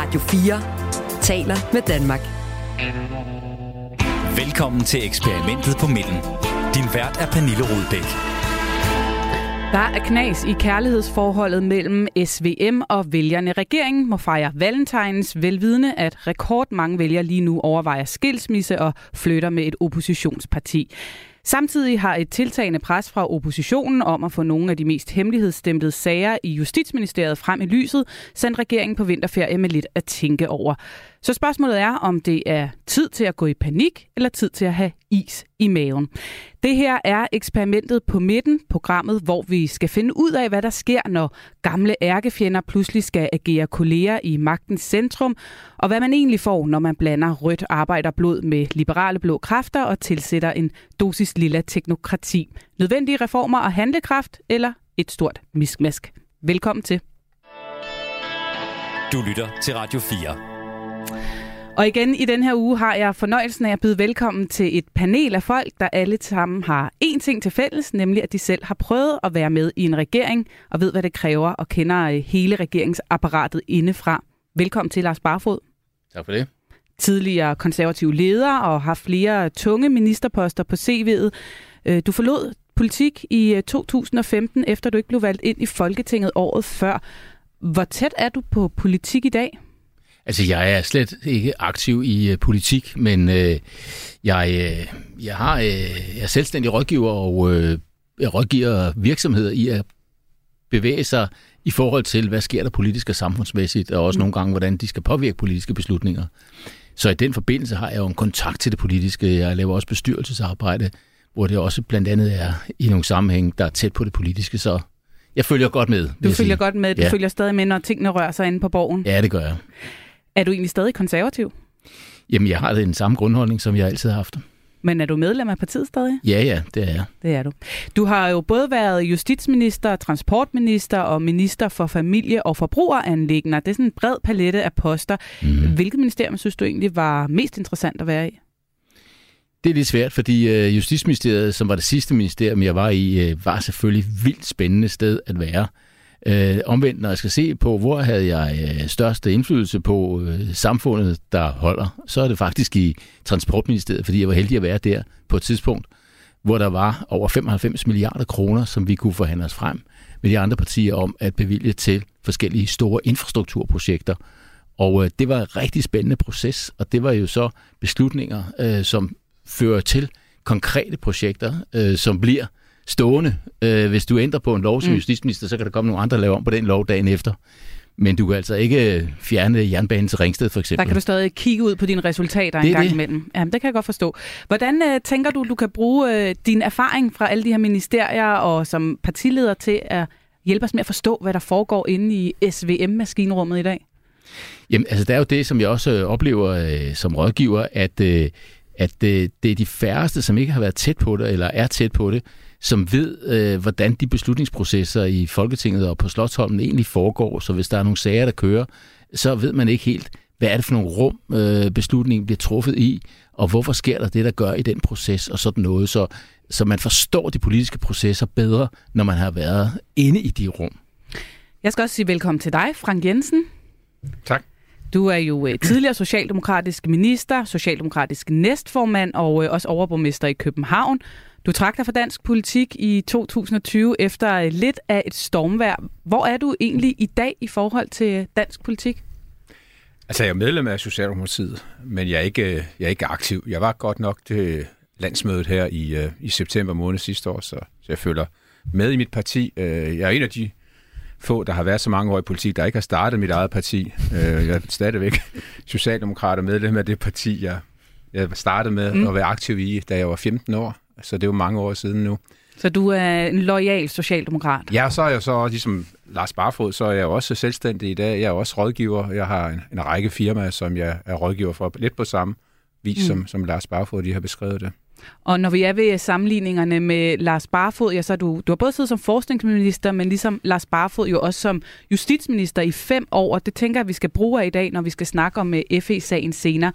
Radio 4 taler med Danmark. Velkommen til eksperimentet på midten. Din vært er Pernille Rudbæk. Der er knas i kærlighedsforholdet mellem SVM og vælgerne. Regeringen må fejre valentines velvidende, at rekordmange vælgere lige nu overvejer skilsmisse og flytter med et oppositionsparti. Samtidig har et tiltagende pres fra oppositionen om at få nogle af de mest hemmelighedsstemplede sager i Justitsministeriet frem i lyset, sendt regeringen på vinterferie med lidt at tænke over. Så spørgsmålet er, om det er tid til at gå i panik, eller tid til at have is i maven. Det her er eksperimentet på midten, programmet, hvor vi skal finde ud af, hvad der sker, når gamle ærkefjender pludselig skal agere kolleger i magtens centrum, og hvad man egentlig får, når man blander rødt arbejderblod med liberale blå kræfter og tilsætter en dosis lilla teknokrati. Nødvendige reformer og handlekraft, eller et stort miskmask. Velkommen til. Du lytter til Radio 4. Og igen i den her uge har jeg fornøjelsen af at byde velkommen til et panel af folk, der alle sammen har én ting til fælles, nemlig at de selv har prøvet at være med i en regering og ved, hvad det kræver og kender øh, hele regeringsapparatet indefra. Velkommen til Lars Barfod. Tak for det. Tidligere konservativ leder og har flere tunge ministerposter på CV'et. Øh, du forlod politik i 2015, øh, efter du ikke blev valgt ind i Folketinget året før. Hvor tæt er du på politik i dag? Altså, jeg er slet ikke aktiv i uh, politik, men uh, jeg, uh, jeg, har, uh, jeg er selvstændig rådgiver, og uh, jeg rådgiver virksomheder i at bevæge sig i forhold til, hvad sker der politisk og samfundsmæssigt, og også mm. nogle gange, hvordan de skal påvirke politiske beslutninger. Så i den forbindelse har jeg jo en kontakt til det politiske. Jeg laver også bestyrelsesarbejde, hvor det også blandt andet er i nogle sammenhæng, der er tæt på det politiske, så jeg følger godt med. Du følger sige. godt med. Du ja. følger stadig med, når tingene rører sig inde på borgen. Ja, det gør jeg. Er du egentlig stadig konservativ? Jamen, jeg har den samme grundholdning, som jeg altid har haft. Men er du medlem af partiet stadig? Ja, ja, det er jeg. Det er du. Du har jo både været justitsminister, transportminister og minister for familie- og forbrugeranlæggende. Det er sådan en bred palette af poster. Mm. Hvilket ministerium synes du egentlig var mest interessant at være i? Det er lidt svært, fordi øh, Justitsministeriet, som var det sidste ministerium, jeg var i, øh, var selvfølgelig vildt spændende sted at være. Øh, omvendt, når jeg skal se på, hvor havde jeg øh, største indflydelse på øh, samfundet, der holder, så er det faktisk i Transportministeriet, fordi jeg var heldig at være der på et tidspunkt, hvor der var over 95 milliarder kroner, som vi kunne forhandle os frem med de andre partier om at bevilge til forskellige store infrastrukturprojekter. Og øh, det var en rigtig spændende proces, og det var jo så beslutninger, øh, som fører til konkrete projekter, øh, som bliver stående. Øh, hvis du ændrer på en lov som mm. justitsminister, så kan der komme nogle andre, der laver om på den lov dagen efter. Men du kan altså ikke øh, fjerne jernbanen til Ringsted, for eksempel. Der kan du stadig kigge ud på dine resultater en gang det. imellem. Jamen, det kan jeg godt forstå. Hvordan øh, tænker du, du kan bruge øh, din erfaring fra alle de her ministerier og som partileder til at hjælpe os med at forstå, hvad der foregår inde i SVM-maskinrummet i dag? Jamen, altså, der er jo det, som jeg også øh, oplever øh, som rådgiver, at, øh, at øh, det er de færreste, som ikke har været tæt på det, eller er tæt på det, som ved, øh, hvordan de beslutningsprocesser i Folketinget og på Slottsholmen egentlig foregår. Så hvis der er nogle sager, der kører, så ved man ikke helt, hvad er det for nogle rum, øh, beslutningen bliver truffet i, og hvorfor sker der det, der gør i den proces, og sådan noget. Så, så man forstår de politiske processer bedre, når man har været inde i de rum. Jeg skal også sige velkommen til dig, Frank Jensen. Tak. Du er jo øh, tidligere socialdemokratisk minister, socialdemokratisk næstformand og øh, også overborgmester i København. Du trak dig for dansk politik i 2020 efter lidt af et stormvær. Hvor er du egentlig i dag i forhold til dansk politik? Altså, jeg er medlem af Socialdemokratiet, men jeg er ikke, jeg er ikke aktiv. Jeg var godt nok til landsmødet her i, øh, i september måned sidste år, så, så jeg føler med i mit parti. Øh, jeg er en af de få, der har været så mange år i politik, der ikke har startet mit eget parti. Øh, jeg er stadigvæk socialdemokrat og medlem af det parti, jeg, jeg startede med mm. at være aktiv i, da jeg var 15 år. Så det er jo mange år siden nu. Så du er en lojal socialdemokrat? Ja, så er jeg så ligesom Lars Barfod, så er jeg også selvstændig i dag. Jeg er også rådgiver. Jeg har en, en række firmaer, som jeg er rådgiver for, lidt på samme vis, mm. som, som Lars Barfod de har beskrevet det. Og når vi er ved sammenligningerne med Lars Barfod, ja, så du, du har både siddet som forskningsminister, men ligesom Lars Barfod jo også som justitsminister i fem år, og det tænker jeg, vi skal bruge af i dag, når vi skal snakke om eh, FE-sagen senere.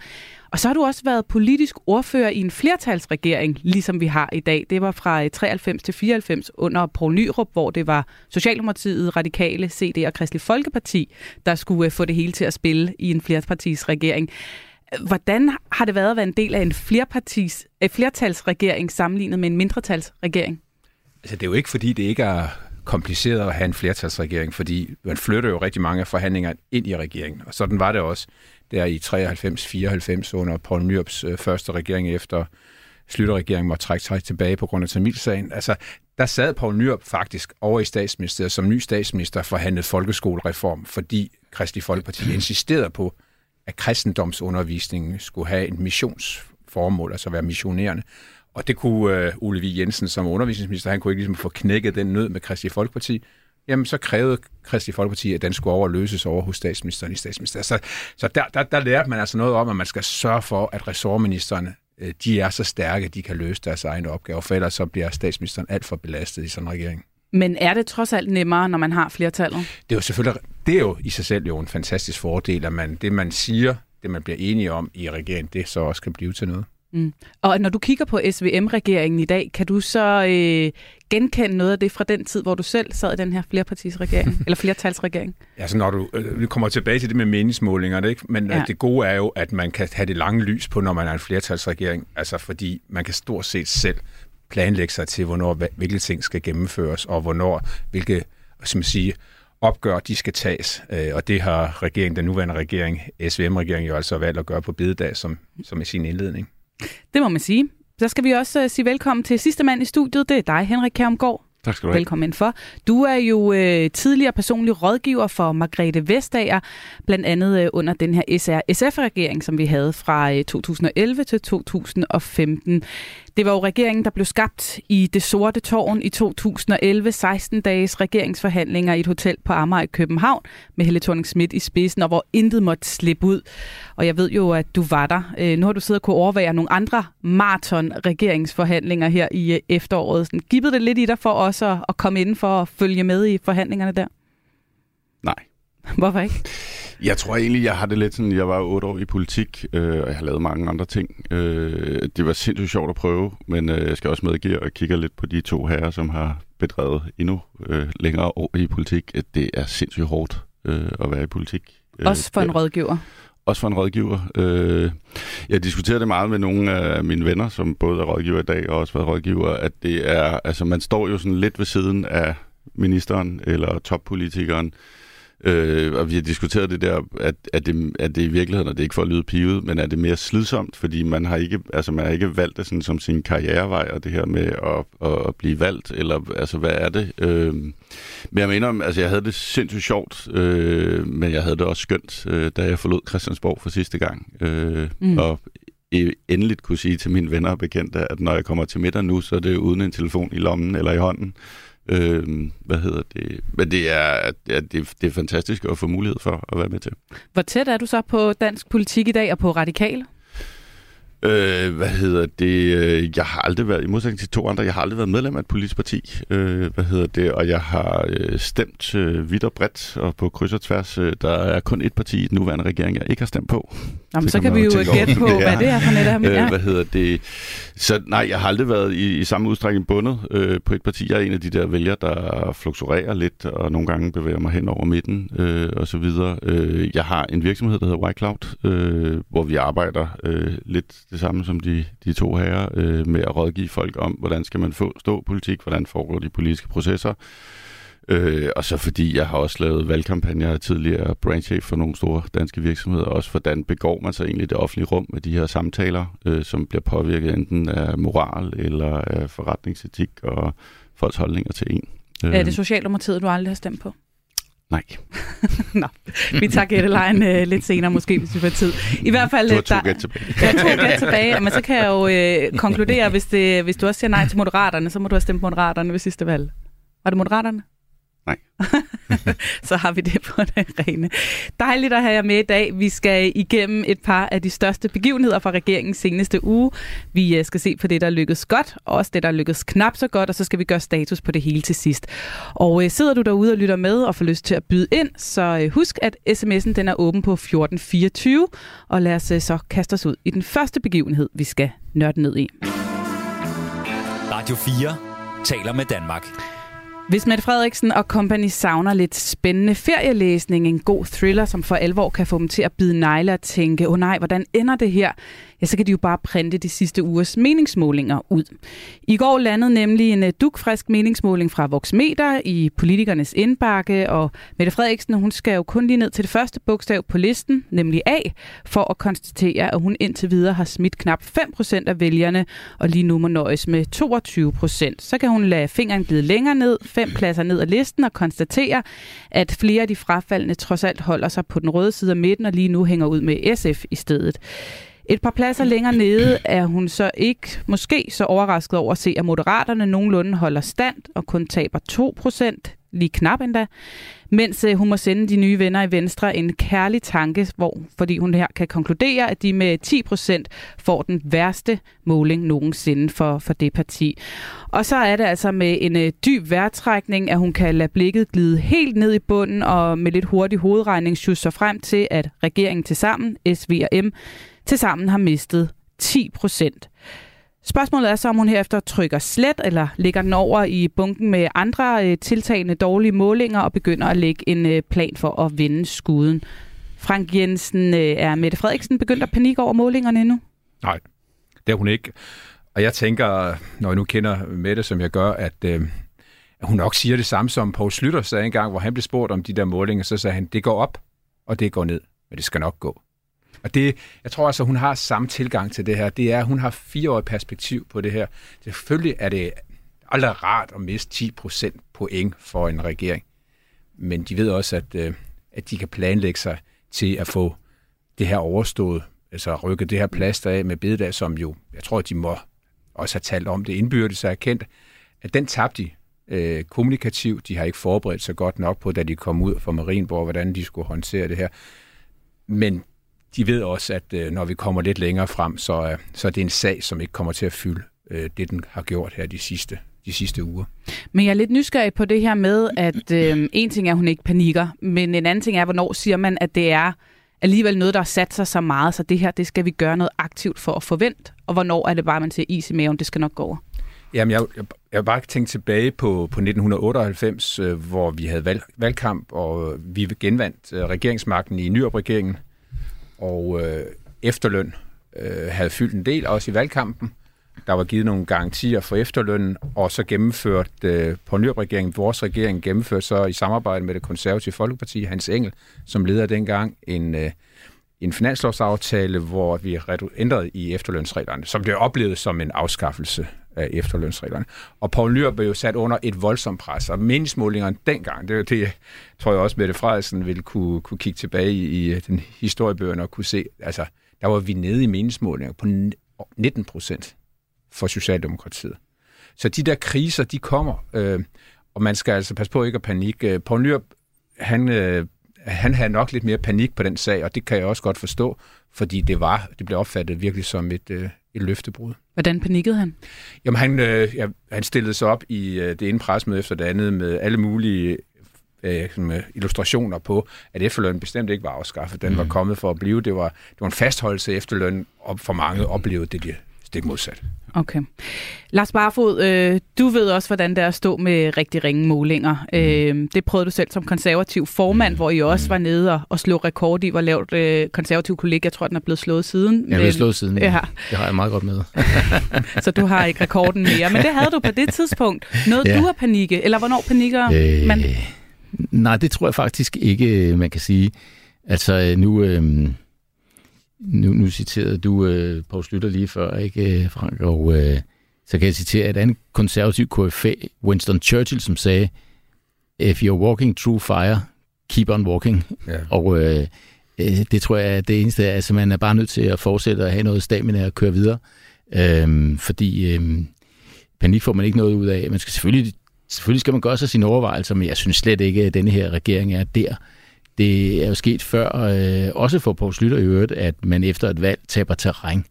Og så har du også været politisk ordfører i en flertalsregering, ligesom vi har i dag. Det var fra eh, 93 til 94 under Poul Nyrup, hvor det var Socialdemokratiet, Radikale, CD og Kristelig Folkeparti, der skulle eh, få det hele til at spille i en flerpartisregering. regering. Hvordan har det været at være en del af en flerpartis, en flertalsregering sammenlignet med en mindretalsregering? Altså, det er jo ikke, fordi det ikke er kompliceret at have en flertalsregering, fordi man flytter jo rigtig mange af forhandlingerne ind i regeringen. Og sådan var det også der i 93-94 under Poul Nyrups øh, første regering efter Slytterregeringen måtte trække sig tilbage på grund af Tamilsagen. Altså, der sad Poul Nyrup faktisk over i statsministeriet som ny statsminister forhandlede folkeskolereform, fordi Kristelig Folkeparti insisterede på, at kristendomsundervisningen skulle have en missionsformål, altså være missionerende. Og det kunne øh, Ole V. Jensen som undervisningsminister, han kunne ikke ligesom få knækket den nød med Kristi Folkeparti. Jamen, så krævede Kristi Folkeparti, at den skulle overløses over hos statsministeren i statsministeriet. Så, så der, der, der lærte man altså noget om, at man skal sørge for, at ressortministerne øh, de er så stærke, at de kan løse deres egne opgaver, for ellers så bliver statsministeren alt for belastet i sådan en regering. Men er det trods alt nemmere, når man har flertallet? Det er jo selvfølgelig, det er jo i sig selv jo en fantastisk fordel, at man, det man siger, det man bliver enige om i regeringen, det så også kan blive til noget. Mm. Og når du kigger på SVM-regeringen i dag, kan du så øh, genkende noget af det fra den tid, hvor du selv sad i den her flerpartisregering, eller flertalsregering? Ja, så når du øh, vi kommer tilbage til det med meningsmålinger, ikke? men ja. det gode er jo, at man kan have det lange lys på, når man er en flertalsregering, altså fordi man kan stort set selv planlægge sig til, hvornår hvilke ting skal gennemføres, og hvornår hvilke som sige, opgør, de skal tages. Øh, og det har regeringen, den nuværende regering, SVM-regeringen, jo altså valgt at gøre på bededag, som, som i sin indledning. Det må man sige. Så skal vi også øh, sige velkommen til sidste mand i studiet. Det er dig, Henrik Kærmgaard. Tak skal du have. Velkommen for. Du er jo øh, tidligere personlig rådgiver for Margrethe Vestager, blandt andet øh, under den her SR-SF-regering, som vi havde fra øh, 2011 til 2015. Det var jo regeringen, der blev skabt i det sorte tårn i 2011, 16 dages regeringsforhandlinger i et hotel på Amager i København med Helle thorning Schmidt i spidsen, og hvor intet måtte slippe ud. Og jeg ved jo, at du var der. Øh, nu har du siddet og kunne overvære nogle andre maraton-regeringsforhandlinger her i øh, efteråret. Givet det lidt i dig for også at komme ind for at følge med i forhandlingerne der? Nej. Hvorfor ikke? Jeg tror egentlig, jeg har det lidt sådan, jeg var otte år i politik, øh, og jeg har lavet mange andre ting. Øh, det var sindssygt sjovt at prøve, men øh, jeg skal også medgive og kigge lidt på de to herrer, som har bedrevet endnu øh, længere år i politik. At det er sindssygt hårdt øh, at være i politik. Øh, også for en rådgiver? Også for en rådgiver. Øh, jeg diskuterer det meget med nogle af mine venner, som både er rådgiver i dag og også været rådgiver, at det er, altså man står jo sådan lidt ved siden af ministeren eller toppolitikeren, Øh, og vi har diskuteret det der, at, at, det, at det i virkeligheden, og det er ikke for at lyde pivet, men er det mere slidsomt, fordi man har ikke, altså man har ikke valgt det sådan som sin karrierevej, og det her med at, at blive valgt, eller altså hvad er det? Øh, men jeg mener, altså jeg havde det sindssygt sjovt, øh, men jeg havde det også skønt, øh, da jeg forlod Christiansborg for sidste gang. Øh, mm. Og endeligt kunne sige til mine venner og bekendte, at når jeg kommer til middag nu, så er det uden en telefon i lommen eller i hånden. Øh, hvad hedder det? Men det er, ja, det, det er fantastisk at få mulighed for at være med til. Hvor tæt er du så på dansk politik i dag og på radikal? Øh, hvad hedder det? Øh, jeg har aldrig været, i modsætning til to andre, jeg har aldrig været medlem af et politisk parti. Øh, hvad hedder det? Og jeg har øh, stemt øh, vidt og bredt, og på kryds og tværs, øh, der er kun et parti i den nuværende regering, jeg ikke har stemt på. Jamen, så kan, kan vi jo gætte på, hvad det er for net øh, Hvad hedder det? Så nej, jeg har aldrig været i, i samme udstrækning bundet øh, på et parti. Jeg er en af de der vælgere, der fluktuerer lidt, og nogle gange bevæger mig hen over midten, øh, og så videre. Øh, jeg har en virksomhed, der hedder White Cloud, øh, hvor vi arbejder øh, lidt det samme som de, de to herrer, øh, med at rådgive folk om, hvordan skal man få, stå politik, hvordan foregår de politiske processer. Øh, og så fordi jeg har også lavet valgkampagner tidligere, branchchef for nogle store danske virksomheder, også hvordan begår man sig egentlig det offentlige rum med de her samtaler, øh, som bliver påvirket enten af moral eller af forretningsetik og folks holdninger til en. Øh, er det Socialdemokratiet, du aldrig har stemt på? Nej. Nå, vi tager gættelejen øh, lidt senere måske, hvis vi får tid. I hvert fald... Du har to gæt tilbage. Jeg har to gæt tilbage, men så kan jeg jo øh, konkludere, hvis, det, hvis du også siger nej til Moderaterne, så må du have stemt Moderaterne ved sidste valg. Var det Moderaterne? Nej. så har vi det på den rene. Dejligt at have jer med i dag. Vi skal igennem et par af de største begivenheder fra regeringens seneste uge. Vi øh, skal se på det, der lykkedes godt, og også det, der lykkedes knap så godt, og så skal vi gøre status på det hele til sidst. Og øh, sidder du derude og lytter med og får lyst til at byde ind, så øh, husk, at sms'en den er åben på 1424, og lad os så kaste os ud i den første begivenhed, vi skal nørde ned i. Radio 4 taler med Danmark. Hvis Mette Frederiksen og company savner lidt spændende ferielæsning, en god thriller, som for alvor kan få dem til at bide negle og tænke, åh oh nej, hvordan ender det her? Ja, så kan de jo bare printe de sidste ugers meningsmålinger ud. I går landede nemlig en øh, dukfrisk meningsmåling fra Voxmeter i politikernes indbakke, og Mette Frederiksen hun skal jo kun lige ned til det første bogstav på listen, nemlig A, for at konstatere, at hun indtil videre har smidt knap 5% af vælgerne, og lige nu må nøjes med 22%. Så kan hun lade fingeren glide længere ned, fem pladser ned ad listen, og konstatere, at flere af de frafaldende trods alt holder sig på den røde side af midten, og lige nu hænger ud med SF i stedet. Et par pladser længere nede er hun så ikke måske så overrasket over at se, at moderaterne nogenlunde holder stand og kun taber 2%, lige knap endda, mens øh, hun må sende de nye venner i Venstre en kærlig tanke, hvor, fordi hun her kan konkludere, at de med 10% får den værste måling nogensinde for, for det parti. Og så er det altså med en øh, dyb værtrækning, at hun kan lade blikket glide helt ned i bunden og med lidt hurtig hovedregning sig frem til, at regeringen til sammen, SV og M, tilsammen har mistet 10 procent. Spørgsmålet er så, om hun herefter trykker slet, eller lægger den over i bunken med andre øh, tiltagende dårlige målinger og begynder at lægge en øh, plan for at vende skuden. Frank Jensen, øh, er Mette Frederiksen begyndt at panik over målingerne endnu? Nej, det er hun ikke. Og jeg tænker, når jeg nu kender Mette, som jeg gør, at, øh, at hun nok siger det samme, som Poul Slytter sagde engang, hvor han blev spurgt om de der målinger, så sagde han, det går op, og det går ned, men det skal nok gå. Og det, jeg tror altså, hun har samme tilgang til det her. Det er, at hun har fireårigt perspektiv på det her. Selvfølgelig er det aldrig rart at miste 10 procent point for en regering. Men de ved også, at, øh, at de kan planlægge sig til at få det her overstået, altså rykke det her plaster af med bededag, som jo, jeg tror, de må også have talt om det indbyrdes og erkendt, at den tabte de øh, kommunikativt. De har ikke forberedt sig godt nok på, da de kom ud fra Marienborg, hvordan de skulle håndtere det her. Men de ved også, at øh, når vi kommer lidt længere frem, så, øh, så er det en sag, som ikke kommer til at fylde øh, det, den har gjort her de sidste, de sidste uger. Men jeg er lidt nysgerrig på det her med, at øh, en ting er, at hun ikke panikker, men en anden ting er, hvornår siger man, at det er alligevel noget, der har sat sig så meget, så det her, det skal vi gøre noget aktivt for at forvente, og hvornår er det bare, man siger is i maven, det skal nok gå over? Jamen, jeg, jeg, jeg bare tænke tilbage på, på 1998, øh, hvor vi havde valg, valgkamp, og vi genvandt øh, regeringsmagten i Nyrup-regeringen og øh, efterløn øh, havde fyldt en del, også i valgkampen. Der var givet nogle garantier for efterlønnen, og så gennemført øh, på regeringen, vores regering gennemførte så i samarbejde med det konservative Folkeparti, Hans Engel, som leder dengang en, øh, en finanslovsaftale, hvor vi ændrede i efterlønsreglerne, som blev oplevet som en afskaffelse af efterlønsreglerne. Og Poul Nyrup blev jo sat under et voldsomt pres, og meningsmålingerne dengang, det, det tror jeg også, Mette Frederiksen ville kunne, kunne kigge tilbage i, i øh, den historiebøgerne og kunne se, altså, der var vi nede i meningsmålinger på 19 procent for Socialdemokratiet. Så de der kriser, de kommer, øh, og man skal altså passe på ikke at panikke. Øh, Poul Nyrup, han, øh, han havde nok lidt mere panik på den sag, og det kan jeg også godt forstå, fordi det var, det blev opfattet virkelig som et, øh, et løftebrud. Hvordan panikkede han? Jamen, han, øh, ja, han stillede sig op i øh, det ene presmøde efter det andet med alle mulige øh, med illustrationer på, at efterløn bestemt ikke var afskaffet. Den mm. var kommet for at blive. Det var, det var en fastholdelse af efterløn, og for mange oplevede det, det stik modsat. Okay. Lars Barfod, øh, du ved også, hvordan det er at stå med rigtig ringe målinger. Mm. Øh, det prøvede du selv som konservativ formand, mm. hvor I også mm. var nede og, og slog rekord i, hvor lavt øh, konservativ kollega, jeg tror, den er blevet slået siden. Jeg er blevet slået siden, ja. ja. Det har jeg meget godt med. så du har ikke rekorden mere. Men det havde du på det tidspunkt. Noget, ja. du har panikke, eller hvornår panikker øh, man? Nej, det tror jeg faktisk ikke, man kan sige. Altså nu... Øh, nu, nu citerede du øh, Poul Slytter lige før, ikke øh, Frank? Og øh, så kan jeg citere et andet konservativ KFA, Winston Churchill, som sagde, If you're walking through fire, keep on walking. Ja. Og øh, øh, det tror jeg er det eneste. Altså man er bare nødt til at fortsætte at have noget stamina og køre videre. Øh, fordi øh, panik får man ikke noget ud af. Man skal selvfølgelig selvfølgelig skal man gøre sig sine overvejelser, men jeg synes slet ikke, at denne her regering er der. Det er jo sket før, øh, også for Poul Slytter i øvrigt, at man efter et valg taber terræn.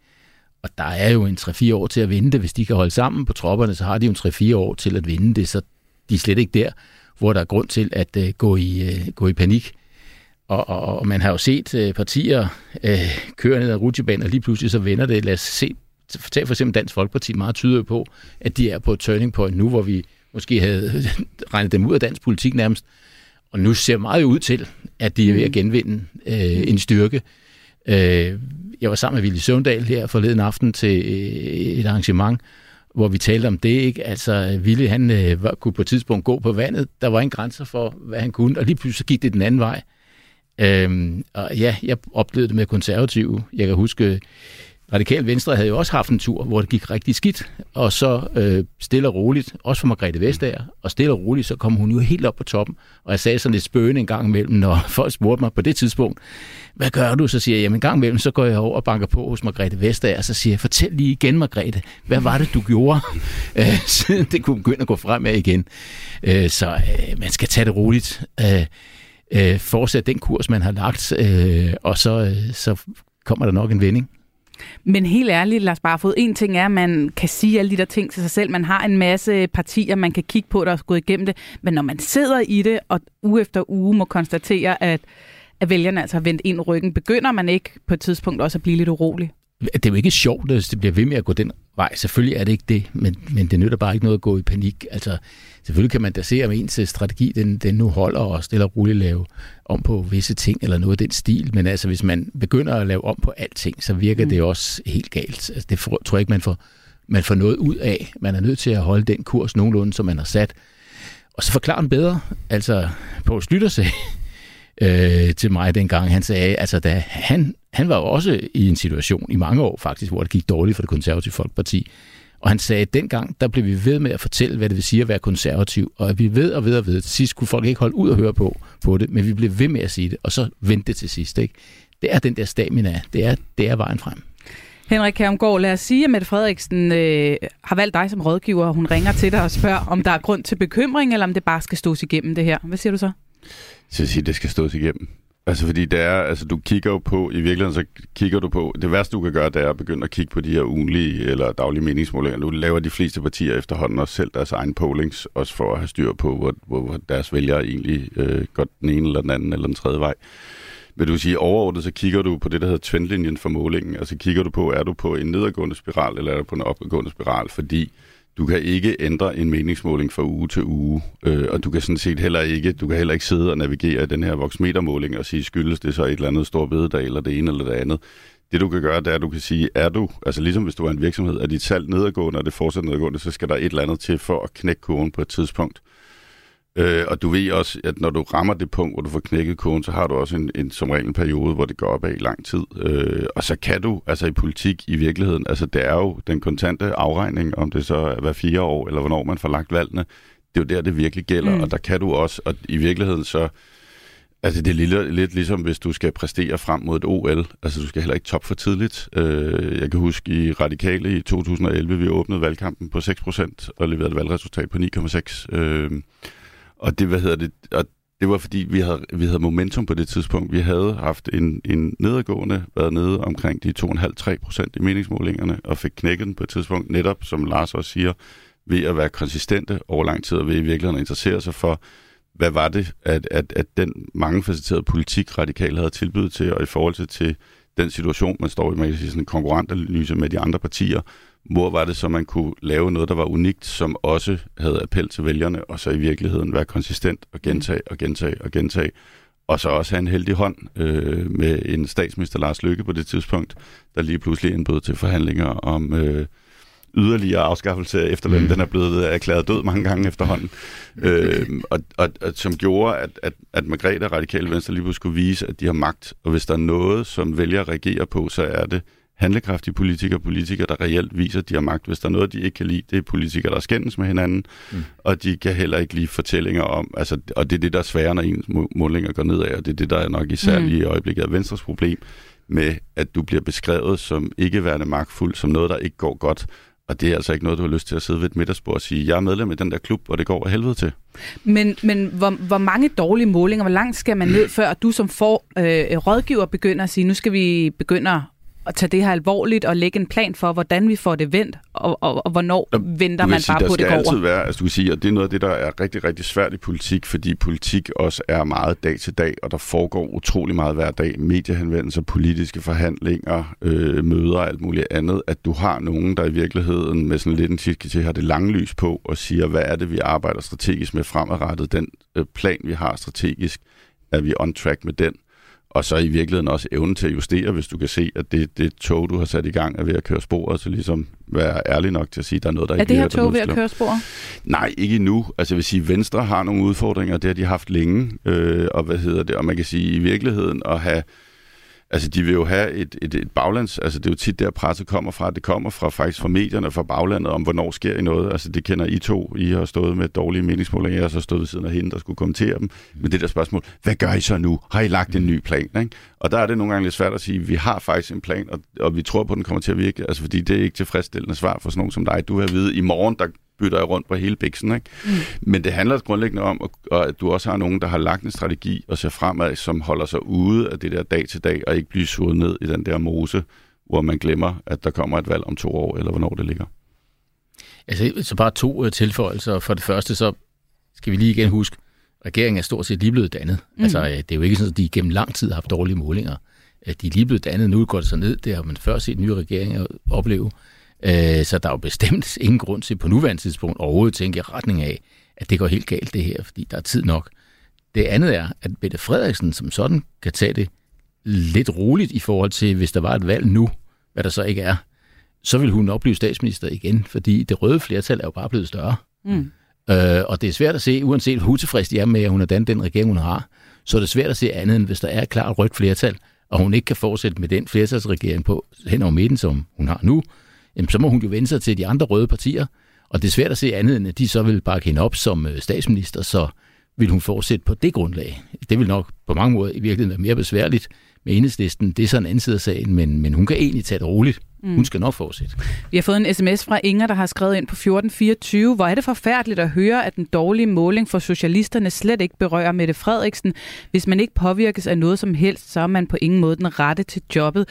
Og der er jo en 3-4 år til at vinde det. Hvis de kan holde sammen på tropperne, så har de jo en 3-4 år til at vinde det, så de er slet ikke der, hvor der er grund til at øh, gå, i, øh, gå i panik. Og, og, og man har jo set øh, partier øh, køre ned ad rutsjebanen, og lige pludselig så vender det. Lad os se, tag for eksempel Dansk Folkeparti meget tyder på, at de er på et turning point nu, hvor vi måske havde regnet dem ud af dansk politik nærmest. Og nu ser meget ud til, at de er ved at mm. genvinde øh, en styrke. Øh, jeg var sammen med Willy Søvndal her forleden aften til øh, et arrangement, hvor vi talte om det. Ikke? Altså, Willy, han øh, kunne på et tidspunkt gå på vandet. Der var ingen grænser for, hvad han kunne, og lige pludselig gik det den anden vej. Øhm, og ja, jeg oplevede det med konservative. Jeg kan huske, Radikal Venstre havde jo også haft en tur, hvor det gik rigtig skidt, og så øh, stille og roligt, også for Margrethe Vestager, og stille og roligt, så kom hun jo helt op på toppen, og jeg sagde sådan lidt spøgende en gang imellem, når folk spurgte mig på det tidspunkt, hvad gør du? Så siger jeg, jamen en gang imellem, så går jeg over og banker på hos Margrethe Vestager, og så siger jeg, fortæl lige igen, Margrethe, hvad var det, du gjorde, øh, siden det kunne begynde at gå fremad igen. Øh, så øh, man skal tage det roligt. Øh, øh, fortsætte den kurs, man har lagt, øh, og så, øh, så kommer der nok en vending. Men helt ærligt, Lars Barfod, en ting er, at man kan sige alle de der ting til sig selv. Man har en masse partier, man kan kigge på, der er gået igennem det. Men når man sidder i det, og uge efter uge må konstatere, at, at vælgerne altså har vendt ind ryggen, begynder man ikke på et tidspunkt også at blive lidt urolig? Det er jo ikke sjovt, hvis det bliver ved med at gå den vej. Selvfølgelig er det ikke det, men, men det nytter bare ikke noget at gå i panik. Altså, selvfølgelig kan man da se, om ens strategi den, den nu holder og stille og roligt lave om på visse ting eller noget af den stil. Men altså, hvis man begynder at lave om på alting, så virker mm. det også helt galt. Altså, det for, tror jeg ikke, man får, man får noget ud af. Man er nødt til at holde den kurs nogenlunde, som man har sat. Og så forklare den bedre. Altså, på Slytter sagde øh, til mig dengang, han sagde, altså da han, han var jo også i en situation i mange år faktisk, hvor det gik dårligt for det konservative folkeparti. Og han sagde, at dengang, der blev vi ved med at fortælle, hvad det vil sige at være konservativ. Og at vi ved og ved og ved. Til sidst kunne folk ikke holde ud og høre på, på det, men vi blev ved med at sige det, og så vendte det til sidst. Ikke? Det er den der stamina. Det er, det er vejen frem. Henrik Kærmgaard, lad os sige, at Mette Frederiksen øh, har valgt dig som rådgiver, og hun ringer til dig og spørger, om der er grund til bekymring, eller om det bare skal stås igennem det her. Hvad siger du så? Så jeg siger, det skal stås igennem. Altså fordi det er, altså du kigger jo på, i virkeligheden så kigger du på, det værste du kan gøre, det er at begynde at kigge på de her ugenlige eller daglige meningsmålinger. Nu laver de fleste partier efterhånden også selv deres egen pollings, også for at have styr på, hvor, hvor, hvor deres vælgere egentlig øh, går den ene eller den anden eller den tredje vej. Vil du sige, overordnet så kigger du på det, der hedder trendlinjen for målingen. Altså kigger du på, er du på en nedadgående spiral, eller er du på en opadgående spiral? Fordi du kan ikke ændre en meningsmåling fra uge til uge, øh, og du kan sådan set heller ikke, du kan heller ikke sidde og navigere i den her voksmetermåling og sige, skyldes det så et eller andet stor bededag, eller det ene eller det andet. Det du kan gøre, det er, at du kan sige, er du, altså ligesom hvis du er en virksomhed, er dit salg nedadgående, og det fortsætter nedadgående, så skal der et eller andet til for at knække kurven på et tidspunkt. Øh, og du ved også, at når du rammer det punkt, hvor du får knækket koden, så har du også en, en som regel en periode, hvor det går op af i lang tid. Øh, og så kan du, altså i politik i virkeligheden, altså det er jo den kontante afregning, om det så er hver fire år, eller hvornår man får lagt valgene, det er jo der, det virkelig gælder. Mm. Og der kan du også, og i virkeligheden så, altså det er lidt, lidt ligesom, hvis du skal præstere frem mod et OL. Altså du skal heller ikke top for tidligt. Øh, jeg kan huske i Radikale i 2011, vi åbnede valgkampen på 6% og leverede et valgresultat på 9,6%. Øh, og det, hvad hedder det, og det var fordi, vi havde, vi havde momentum på det tidspunkt. Vi havde haft en, en nedadgående, været nede omkring de 2,5-3 procent i meningsmålingerne, og fik knækket den på et tidspunkt, netop som Lars også siger, ved at være konsistente over lang tid, og ved i virkeligheden at interessere sig for, hvad var det, at, at, at den mangefacetterede politik, radikal havde tilbydet til, og i forhold til, til den situation, man står i, man kan sige sådan en konkurrentanalyse med de andre partier, hvor var det så, man kunne lave noget, der var unikt, som også havde appel til vælgerne, og så i virkeligheden være konsistent og gentage og gentage og gentage. Og så også have en heldig hånd øh, med en statsminister, Lars Løkke, på det tidspunkt, der lige pludselig indbød til forhandlinger om øh, yderligere afskaffelse af efterlønnen. Mm. Den er blevet erklæret død mange gange efterhånden. øh, og, og, og som gjorde, at, at, at Margrethe og Radikale Venstre lige pludselig skulle vise, at de har magt. Og hvis der er noget, som vælger at reagere på, så er det handlekraftige politikere, politikere, der reelt viser, at de har magt. Hvis der er noget, de ikke kan lide, det er politikere, der skændes med hinanden, mm. og de kan heller ikke lide fortællinger om, altså, og det er det, der er svære, når ens målinger går nedad, og det er det, der er nok især mm. lige i øjeblikket af Venstres problem, med at du bliver beskrevet som ikke værende magtfuld, som noget, der ikke går godt, Og det er altså ikke noget, du har lyst til at sidde ved et middagsbord og sige, jeg er medlem i den der klub, og det går af helvede til. Men, men hvor, hvor mange dårlige målinger, hvor langt skal man ned, før du som for, øh, rådgiver begynder at sige, nu skal vi begynde at tage det her alvorligt og lægge en plan for, hvordan vi får det vendt, og, og, og hvornår der, venter man sige, bare på, det går Der skal altid være, altså du kan sige, og det er noget af det, der er rigtig, rigtig svært i politik, fordi politik også er meget dag til dag, og der foregår utrolig meget hver dag, mediehenvendelser, politiske forhandlinger, øh, møder og alt muligt andet, at du har nogen, der i virkeligheden med sådan lidt en tiske til har det lange lys på, og siger, hvad er det, vi arbejder strategisk med fremadrettet, den øh, plan, vi har strategisk, er vi on track med den, og så i virkeligheden også evnen til at justere, hvis du kan se, at det, det tog, du har sat i gang, er ved at køre sporet, så ligesom være ærlig nok til at sige, at der er noget, der er ikke det her tog ved at køre sporet? Nej, ikke endnu. Altså jeg vil sige, Venstre har nogle udfordringer, det har de haft længe, øh, og hvad hedder det, og man kan sige i virkeligheden at have Altså, de vil jo have et, et, et baglands... Altså, det er jo tit der, presset kommer fra. Det kommer fra faktisk fra medierne, fra baglandet, om hvornår sker I noget. Altså, det kender I to. I har stået med dårlige meningsmålinger, jeg har så stået ved siden af hende, der skulle kommentere dem. Men det der spørgsmål, hvad gør I så nu? Har I lagt en ny plan? Ikke? Og der er det nogle gange lidt svært at sige, vi har faktisk en plan, og, og vi tror på, at den kommer til at virke. Altså, fordi det er ikke tilfredsstillende svar for sådan nogen som dig. Du har at vide, i morgen, der bytter jeg rundt på hele biksen. Ikke? Mm. Men det handler grundlæggende om, at du også har nogen, der har lagt en strategi og ser fremad, som holder sig ude af det der dag til dag, og ikke bliver suget ned i den der mose, hvor man glemmer, at der kommer et valg om to år, eller hvornår det ligger. Altså, så bare to uh, tilføjelser. For det første, så skal vi lige igen huske, regeringen er stort set lige blevet dannet. Mm. Altså, det er jo ikke sådan, at de gennem lang tid har haft dårlige målinger. De er lige blevet dannet, nu går det så ned. Det har man før set nye regeringer opleve. Øh, så der er jo bestemt ingen grund til på nuværende tidspunkt overhovedet at tænke i retning af, at det går helt galt det her, fordi der er tid nok. Det andet er, at Mette Frederiksen som sådan kan tage det lidt roligt i forhold til, hvis der var et valg nu, hvad der så ikke er, så vil hun nok blive statsminister igen, fordi det røde flertal er jo bare blevet større. Mm. Øh, og det er svært at se, uanset hvor utilfreds de er med, at hun har dannet den regering, hun har, så er det svært at se andet, end hvis der er et klart rødt flertal, og hun ikke kan fortsætte med den flertalsregering på hen over midten, som hun har nu, jamen, så må hun jo vende sig til de andre røde partier. Og det er svært at se andet, end at de så vil bakke hende op som øh, statsminister, så vil hun fortsætte på det grundlag. Det vil nok på mange måder i virkeligheden være mere besværligt med enhedslisten. Det er sådan en anden side af sagen, men, men hun kan egentlig tage det roligt. Mm. Hun skal nok fortsætte. Vi har fået en sms fra Inger, der har skrevet ind på 1424. Hvor er det forfærdeligt at høre, at den dårlige måling for socialisterne slet ikke berører Mette Frederiksen. Hvis man ikke påvirkes af noget som helst, så er man på ingen måde den rette til jobbet.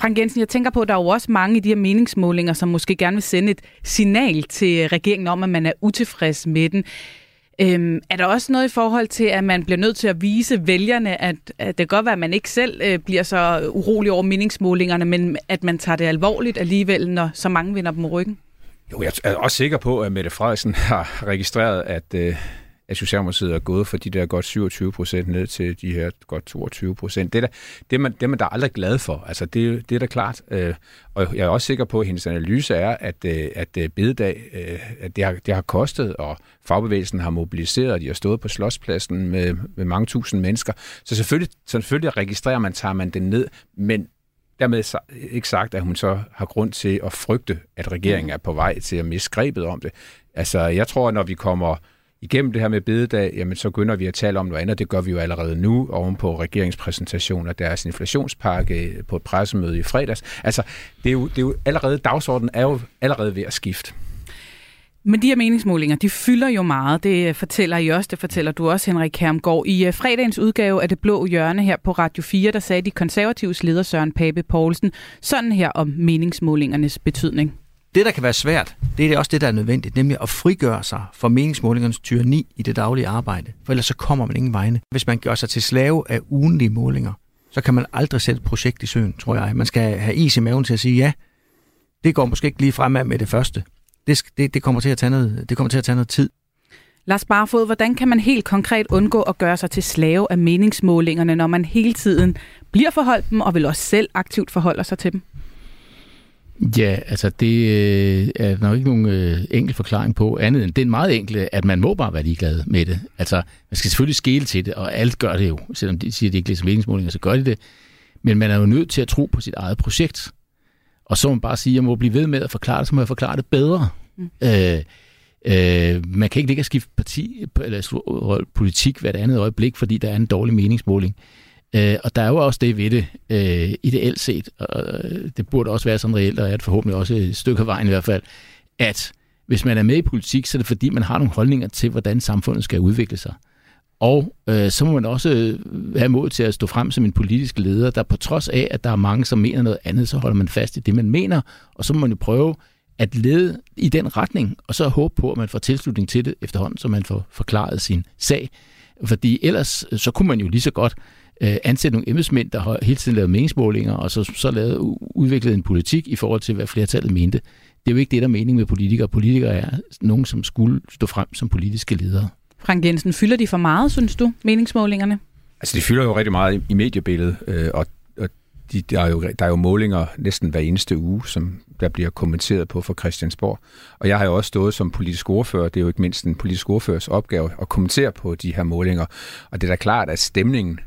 Frank Jensen, jeg tænker på, at der er jo også mange i de her meningsmålinger, som måske gerne vil sende et signal til regeringen om, at man er utilfreds med den. Øhm, er der også noget i forhold til, at man bliver nødt til at vise vælgerne, at, at det kan godt være, at man ikke selv øh, bliver så urolig over meningsmålingerne, men at man tager det alvorligt alligevel, når så mange vinder dem ryggen? Jo, jeg er også sikker på, at Mette Frederiksen har registreret, at, øh, at Socialdemokratiet er gået fra de der godt 27 procent ned til de her godt 22 procent. Det, der, det, man, det er man der aldrig glad for. Altså, det, det er da klart. Øh, og jeg er også sikker på, at hendes analyse er, at, øh, at øh, øh at det har, det har kostet, og fagbevægelsen har mobiliseret, og de har stået på slotspladsen med, med mange tusind mennesker. Så selvfølgelig, selvfølgelig registrerer man, tager man det ned, men dermed ikke sagt, at hun så har grund til at frygte, at regeringen er på vej til at miste grebet om det. Altså, jeg tror, at når vi kommer igennem det her med bededag, jamen så begynder vi at tale om noget andet. Det gør vi jo allerede nu oven på regeringspræsentationen af deres inflationspakke øh, på et pressemøde i fredags. Altså, det er jo, det er jo allerede, dagsordenen er jo allerede ved at skifte. Men de her meningsmålinger, de fylder jo meget. Det øh, fortæller I også, det fortæller du også, Henrik Hermgaard. I øh, fredagens udgave af Det Blå Hjørne her på Radio 4, der sagde de konservatives leder Søren Pape Poulsen sådan her om meningsmålingernes betydning. Det, der kan være svært, det er også det, der er nødvendigt, nemlig at frigøre sig fra meningsmålingernes tyranni i det daglige arbejde. For ellers så kommer man ingen vegne. Hvis man gør sig til slave af ugenlige målinger, så kan man aldrig sætte et projekt i søen, tror jeg. Man skal have is i maven til at sige, ja, det går måske ikke lige fremad med det første. Det, det, det, kommer, til at tage noget, det kommer til at tage noget tid. Lars Barfod, hvordan kan man helt konkret undgå at gøre sig til slave af meningsmålingerne, når man hele tiden bliver forholdt dem, og vil også selv aktivt forholde sig til dem? Ja, altså det øh, er nok ikke nogen øh, enkel forklaring på andet end den meget enkle, at man må bare være ligeglad med det. Altså, man skal selvfølgelig skele til det, og alt gør det jo. Selvom de siger, at de ikke læser meningsmålinger, så gør de det. Men man er jo nødt til at tro på sit eget projekt. Og så må man bare sige, at jeg må blive ved med at forklare det, så må jeg forklare det bedre. Mm. Øh, øh, man kan ikke ligge og skifte parti, eller politik hvert andet øjeblik, fordi der er en dårlig meningsmåling. Øh, Øh, og der er jo også det ved det, øh, ideelt set, og det burde også være sådan reelt, og er det forhåbentlig også et stykke af vejen i hvert fald, at hvis man er med i politik, så er det fordi, man har nogle holdninger til, hvordan samfundet skal udvikle sig. Og øh, så må man også øh, have mod til at stå frem som en politisk leder, der på trods af, at der er mange, som mener noget andet, så holder man fast i det, man mener, og så må man jo prøve at lede i den retning, og så håbe på, at man får tilslutning til det efterhånden, så man får forklaret sin sag. Fordi ellers, øh, så kunne man jo lige så godt øh, ansætte nogle embedsmænd, der har hele tiden lavet meningsmålinger, og så, så lavet, udviklet en politik i forhold til, hvad flertallet mente. Det er jo ikke det, der er mening med politikere. Politikere er nogen, som skulle stå frem som politiske ledere. Frank Jensen, fylder de for meget, synes du, meningsmålingerne? Altså, de fylder jo rigtig meget i, i mediebilledet, øh, og, og de, der, er jo, der er jo målinger næsten hver eneste uge, som der bliver kommenteret på fra Christiansborg. Og jeg har jo også stået som politisk ordfører, det er jo ikke mindst en politisk ordførers opgave at kommentere på de her målinger. Og det er da klart, at stemningen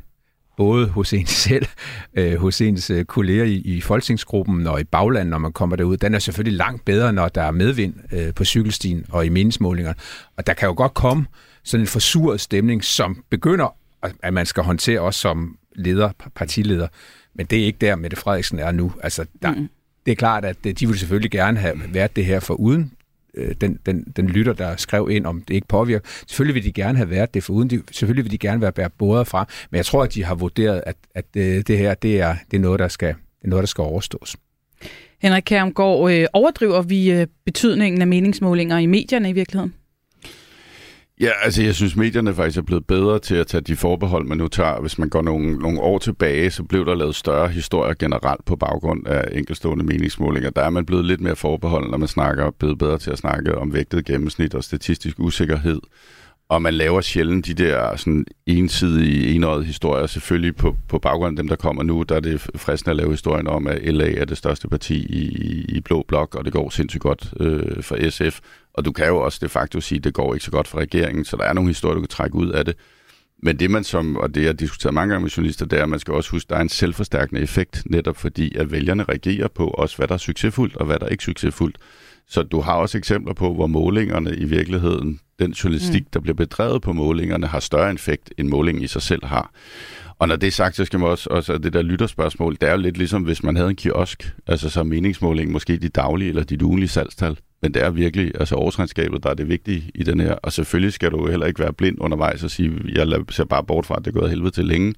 både hos en selv, øh, hos ens øh, kolleger i, i folketingsgruppen og i baglandet, når man kommer derud, den er selvfølgelig langt bedre, når der er medvind øh, på cykelstien og i meningsmålingerne. Og der kan jo godt komme sådan en forsuret stemning, som begynder, at man skal håndtere også som leder, partileder. Men det er ikke der, Mette Frederiksen er nu. Altså, der, mm. Det er klart, at øh, de vil selvfølgelig gerne have været det her for uden øh, den, den, den lytter, der skrev ind, om det ikke påvirker. Selvfølgelig vil de gerne have været det for uden. De, selvfølgelig vil de gerne være både fra. Men jeg tror, at de har vurderet, at, at øh, det her det er, det er, noget, der skal, det er noget, der skal overstås. Henrik Kærmgaard, øh, overdriver vi øh, betydningen af meningsmålinger i medierne i virkeligheden? Ja, altså jeg synes, medierne faktisk er blevet bedre til at tage de forbehold, man nu tager. Hvis man går nogle, nogle år tilbage, så blev der lavet større historier generelt på baggrund af enkelstående meningsmålinger. Der er man blevet lidt mere forbeholden, når man snakker, blevet bedre til at snakke om vægtet gennemsnit og statistisk usikkerhed. Og man laver sjældent de der sådan ensidige, enøjede historier. Selvfølgelig på, på baggrund af dem, der kommer nu, der er det fristende at lave historien om, at LA er det største parti i, i Blå Blok, og det går sindssygt godt øh, for SF. Og du kan jo også de facto sige, at det går ikke så godt for regeringen, så der er nogle historier, du kan trække ud af det. Men det man som, og det jeg har diskuteret mange gange med journalister, det er, at man skal også huske, at der er en selvforstærkende effekt, netop fordi, at vælgerne reagerer på også, hvad der er succesfuldt og hvad der er ikke succesfuldt. Så du har også eksempler på, hvor målingerne i virkeligheden, den journalistik, mm. der bliver bedrevet på målingerne, har større effekt, end målingen i sig selv har. Og når det er sagt, så skal man også, også det der lytterspørgsmål, det er jo lidt ligesom, hvis man havde en kiosk, altså så meningsmåling, måske de daglige eller de ugenlige salgstal. Men det er virkelig, altså årsregnskabet, der er det vigtige i den her. Og selvfølgelig skal du heller ikke være blind undervejs og sige, jeg ser bare bort fra, at det er gået helvede til længe.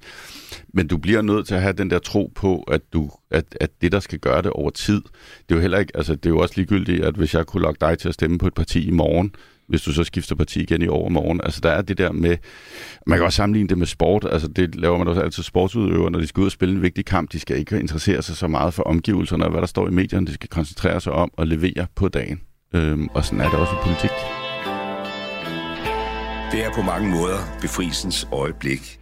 Men du bliver nødt til at have den der tro på, at, du, at, at det, der skal gøre det over tid, det er jo heller ikke, altså det er jo også ligegyldigt, at hvis jeg kunne lokke dig til at stemme på et parti i morgen, hvis du så skifter parti igen i overmorgen. Altså der er det der med, man kan også sammenligne det med sport, altså det laver man også altid sportsudøvere, når de skal ud og spille en vigtig kamp, de skal ikke interessere sig så meget for omgivelserne og hvad der står i medierne, de skal koncentrere sig om at levere på dagen. Øhm, og sådan er det også i politik. Det er på mange måder befrielsens øjeblik.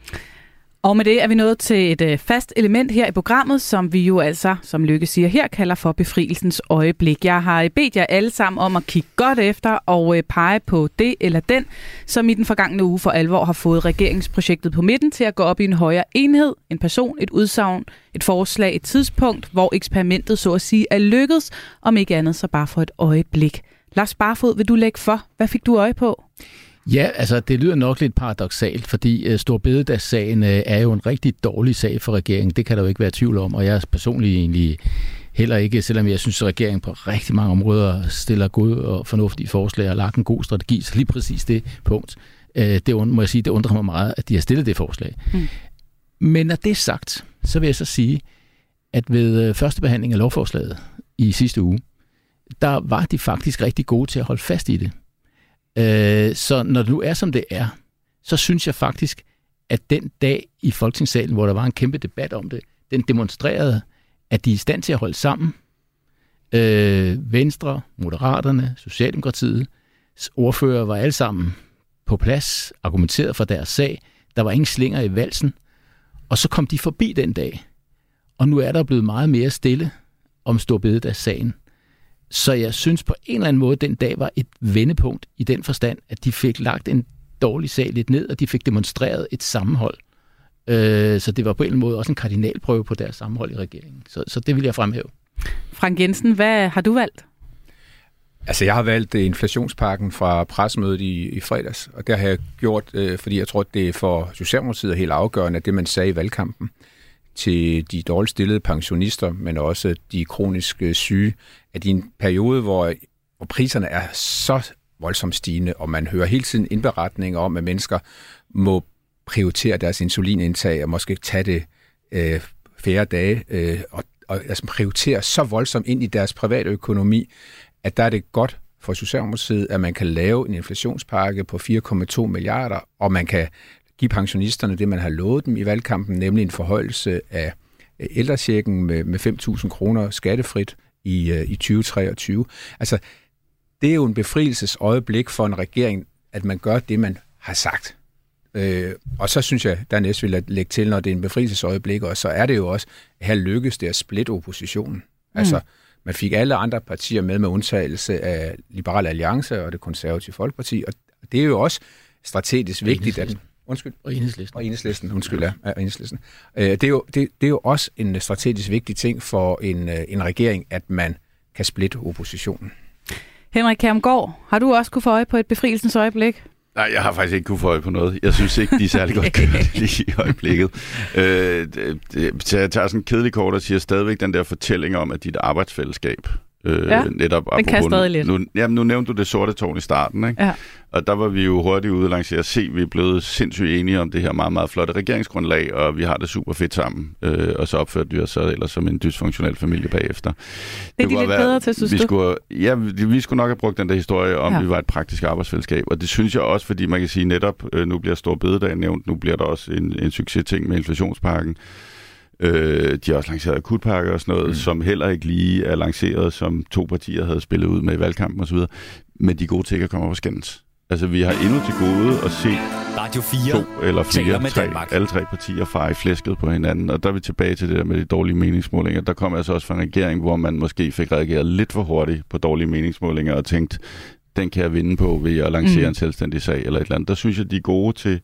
Og med det er vi nået til et øh, fast element her i programmet, som vi jo altså, som Lykke siger her, kalder for befrielsens øjeblik. Jeg har øh, bedt jer alle sammen om at kigge godt efter og øh, pege på det eller den, som i den forgangne uge for alvor har fået regeringsprojektet på midten til at gå op i en højere enhed, en person, et udsagn, et forslag, et tidspunkt, hvor eksperimentet så at sige er lykkedes, om ikke andet så bare for et øjeblik. Lars Barfod, vil du lægge for? Hvad fik du øje på? Ja, altså det lyder nok lidt paradoxalt, fordi uh, Storbededagssagen uh, er jo en rigtig dårlig sag for regeringen. Det kan der jo ikke være tvivl om, og jeg er personligt egentlig heller ikke, selvom jeg synes, at regeringen på rigtig mange områder stiller gode og fornuftige forslag og lagt en god strategi, så lige præcis det punkt, uh, det må jeg sige, det undrer mig meget, at de har stillet det forslag. Mm. Men når det er sagt, så vil jeg så sige, at ved første behandling af lovforslaget i sidste uge, der var de faktisk rigtig gode til at holde fast i det. Øh, så når det nu er, som det er, så synes jeg faktisk, at den dag i Folketingssalen, hvor der var en kæmpe debat om det, den demonstrerede, at de er i stand til at holde sammen. Øh, Venstre, Moderaterne, Socialdemokratiet, ordfører var alle sammen på plads, argumenteret for deres sag. Der var ingen slinger i valsen. Og så kom de forbi den dag. Og nu er der blevet meget mere stille om Storbededags-sagen. Så jeg synes på en eller anden måde, den dag var et vendepunkt i den forstand, at de fik lagt en dårlig sag lidt ned, og de fik demonstreret et sammenhold. Øh, så det var på en eller anden måde også en kardinalprøve på deres sammenhold i regeringen. Så, så det vil jeg fremhæve. Frank Jensen, hvad har du valgt? Altså, jeg har valgt øh, inflationspakken fra pressemødet i, i fredags, og det har jeg gjort, øh, fordi jeg tror, det er for Socialdemokratiet helt afgørende, at det, man sagde i valgkampen til de dårligt stillede pensionister, men også de kronisk øh, syge, at i en periode, hvor, hvor priserne er så voldsomt stigende, og man hører hele tiden indberetninger om, at mennesker må prioritere deres insulinindtag og måske tage det øh, færre dage, øh, og, og altså prioritere så voldsomt ind i deres private økonomi, at der er det godt for Socialdemokratiet, at man kan lave en inflationspakke på 4,2 milliarder, og man kan give pensionisterne det, man har lovet dem i valgkampen, nemlig en forhøjelse af ældresjekken med, med 5.000 kroner skattefrit i, øh, i 2023. Altså, det er jo en befrielsesøjeblik for en regering, at man gør det, man har sagt. Øh, og så synes jeg, der næst vil lægge til, når det er en befrielsesøjeblik, og så er det jo også, at her lykkes det at splitte oppositionen. Mm. Altså, man fik alle andre partier med med undtagelse af Liberal Alliance og det konservative Folkeparti, og det er jo også strategisk vigtigt, at Undskyld. Og enhedslisten. Og enhedslisten, undskyld, ja. ja enhedslisten. Øh, det, er jo, det, det er jo også en strategisk vigtig ting for en, øh, en regering, at man kan splitte oppositionen. Henrik Kærmgaard, har du også kunne få øje på et befrielsens øjeblik? Nej, jeg har faktisk ikke kunne få øje på noget. Jeg synes ikke, de er særlig godt kørt lige i øjeblikket. Øh, det, det, jeg tager sådan en kedelig kort og siger stadigvæk den der fortælling om, at dit arbejdsfællesskab Øh, ja, netop den kan stadig lidt. Nu, jamen, nu nævnte du det sorte tårn i starten, ikke? Ja. Og der var vi jo hurtigt ude langs at se, vi er blevet sindssygt enige om det her meget, meget flotte regeringsgrundlag, og vi har det super fedt sammen. Øh, og så opførte vi os så ellers som en dysfunktionel familie bagefter. Det er det de lidt være, bedre til, synes vi du? Skulle, ja, vi, vi skulle nok have brugt den der historie om, ja. vi var et praktisk arbejdsfællesskab. Og det synes jeg også, fordi man kan sige netop, øh, nu bliver Stor Bededag nævnt, nu bliver der også en, en succes ting med inflationspakken. Øh, de har også lanceret akutpakker og sådan noget, mm. som heller ikke lige er lanceret, som to partier havde spillet ud med i valgkampen osv. Men de gode ting kommer på skændes. Altså, vi har endnu til gode at se Radio 4 to eller fire, tre, alle tre partier fare i flæsket på hinanden. Og der er vi tilbage til det der med de dårlige meningsmålinger. Der kom altså også fra en regering, hvor man måske fik reageret lidt for hurtigt på dårlige meningsmålinger og tænkt, den kan jeg vinde på ved at lancere mm. en selvstændig sag eller et eller andet. Der synes jeg, de er gode til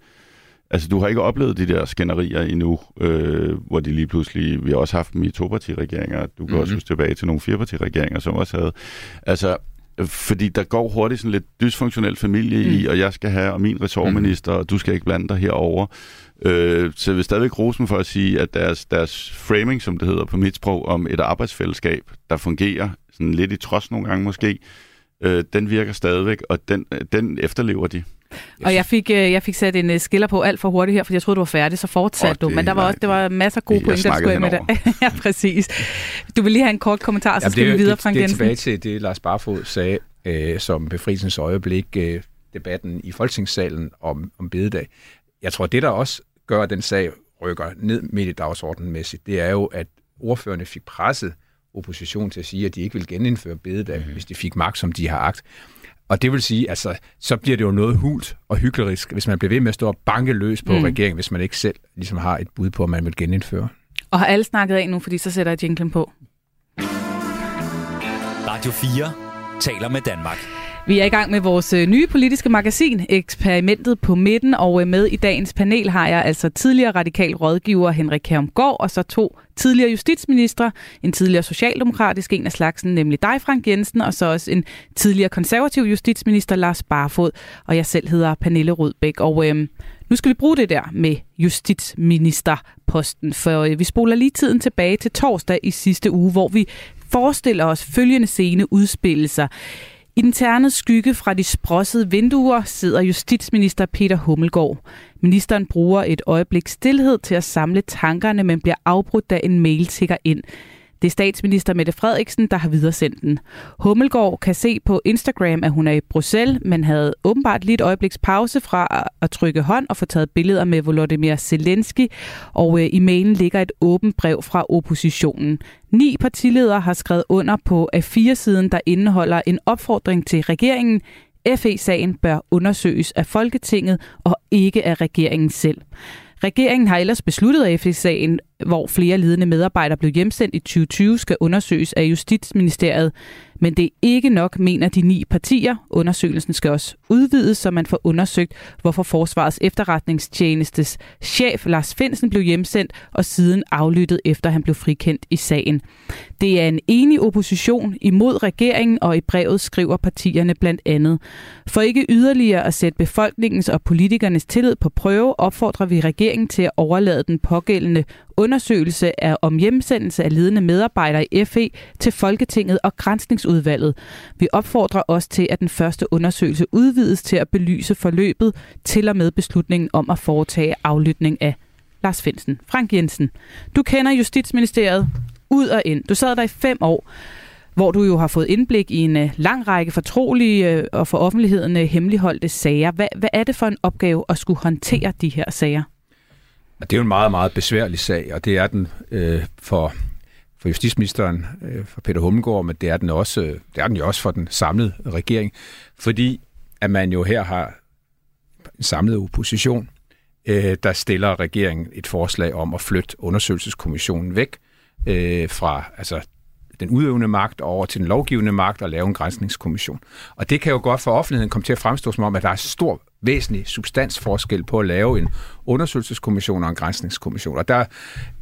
Altså, du har ikke oplevet de der skænderier endnu, øh, hvor de lige pludselig... Vi har også haft dem i topartiregeringer. Du kan mm-hmm. også huske tilbage til nogle firepartiregeringer, som også havde... Altså, fordi der går hurtigt sådan lidt dysfunktionel familie mm. i, og jeg skal have, og min ressortminister, mm. og du skal ikke blande dig herover. Øh, så jeg vil stadigvæk rose dem for at sige, at deres, deres framing, som det hedder på mit sprog, om et arbejdsfællesskab, der fungerer sådan lidt i trods nogle gange måske, øh, den virker stadigvæk, og den, den efterlever de. Og jeg fik, øh, jeg fik sat en øh, skiller på alt for hurtigt her, fordi jeg troede, du var færdig, så fortsatte oh, du. Men der var også det var masser af gode pointer, der skulle med det. ja, præcis. Du vil lige have en kort kommentar, så ja, skal vi videre, Frank Jensen. Det er tilbage til det, Lars Barfod sagde øh, som befrielsens øjeblik, øh, debatten i Folketingssalen om, om bededag. Jeg tror, det der også gør, at den sag rykker ned midt i dagsordenen det er jo, at ordførende fik presset opposition til at sige, at de ikke vil genindføre bededag, mm-hmm. hvis de fik magt, som de har agt. Og det vil sige, altså, så bliver det jo noget hult og hyklerisk, hvis man bliver ved med at stå og banke løs på mm. regeringen, hvis man ikke selv ligesom har et bud på, at man vil genindføre. Og har alle snakket af nu, fordi så sætter jeg jinglen på. Radio 4 taler med Danmark. Vi er i gang med vores øh, nye politiske magasin, Eksperimentet på midten, og øh, med i dagens panel har jeg altså tidligere radikal rådgiver Henrik Kærmgaard, og så to tidligere justitsministre, en tidligere socialdemokratisk en af slagsen, nemlig dig, Frank Jensen, og så også en tidligere konservativ justitsminister, Lars Barfod, og jeg selv hedder Pernille Rødbæk, og øhm, nu skal vi bruge det der med justitsministerposten, for øh, vi spoler lige tiden tilbage til torsdag i sidste uge, hvor vi forestiller os følgende scene udspille sig. I den terne skygge fra de sprossede vinduer sidder justitsminister Peter Hummelgaard. Ministeren bruger et øjeblik stillhed til at samle tankerne, men bliver afbrudt, da en mail tigger ind. Det er statsminister Mette Frederiksen, der har videresendt den. Hummelgaard kan se på Instagram, at hun er i Bruxelles, men havde åbenbart lige et øjebliks pause fra at trykke hånd og få taget billeder med Volodymyr Zelensky, og øh, i mailen ligger et åbent brev fra oppositionen. Ni partiledere har skrevet under på A4-siden, der indeholder en opfordring til regeringen. FE-sagen bør undersøges af Folketinget og ikke af regeringen selv. Regeringen har ellers besluttet, at FE-sagen hvor flere ledende medarbejdere blev hjemsendt i 2020, skal undersøges af Justitsministeriet. Men det er ikke nok, mener de ni partier. Undersøgelsen skal også udvides, så man får undersøgt, hvorfor Forsvarets efterretningstjenestes chef Lars Finsen blev hjemsendt og siden aflyttet efter han blev frikendt i sagen. Det er en enig opposition imod regeringen, og i brevet skriver partierne blandt andet. For ikke yderligere at sætte befolkningens og politikernes tillid på prøve, opfordrer vi regeringen til at overlade den pågældende undersøgelse af om hjemsendelse af ledende medarbejdere i FE til Folketinget og Grænsningsudvalget. Vi opfordrer også til, at den første undersøgelse udvides til at belyse forløbet til og med beslutningen om at foretage aflytning af Lars Finsen. Frank Jensen, du kender Justitsministeriet ud og ind. Du sad der i fem år hvor du jo har fået indblik i en øh, lang række fortrolige øh, og for offentligheden øh, hemmeligholdte sager. Hvad, hvad er det for en opgave at skulle håndtere de her sager? Det er jo en meget, meget besværlig sag, og det er den øh, for, for justitsministeren, øh, for Peter Hummelgaard, men det er, den også, øh, det er den jo også for den samlede regering, fordi at man jo her har en samlet opposition, øh, der stiller regeringen et forslag om at flytte undersøgelseskommissionen væk øh, fra altså, den udøvende magt over til den lovgivende magt og lave en grænsningskommission. Og det kan jo godt for offentligheden komme til at fremstå som om, at der er stor væsentlig substansforskel på at lave en undersøgelseskommission og en grænsningskommission. Og der,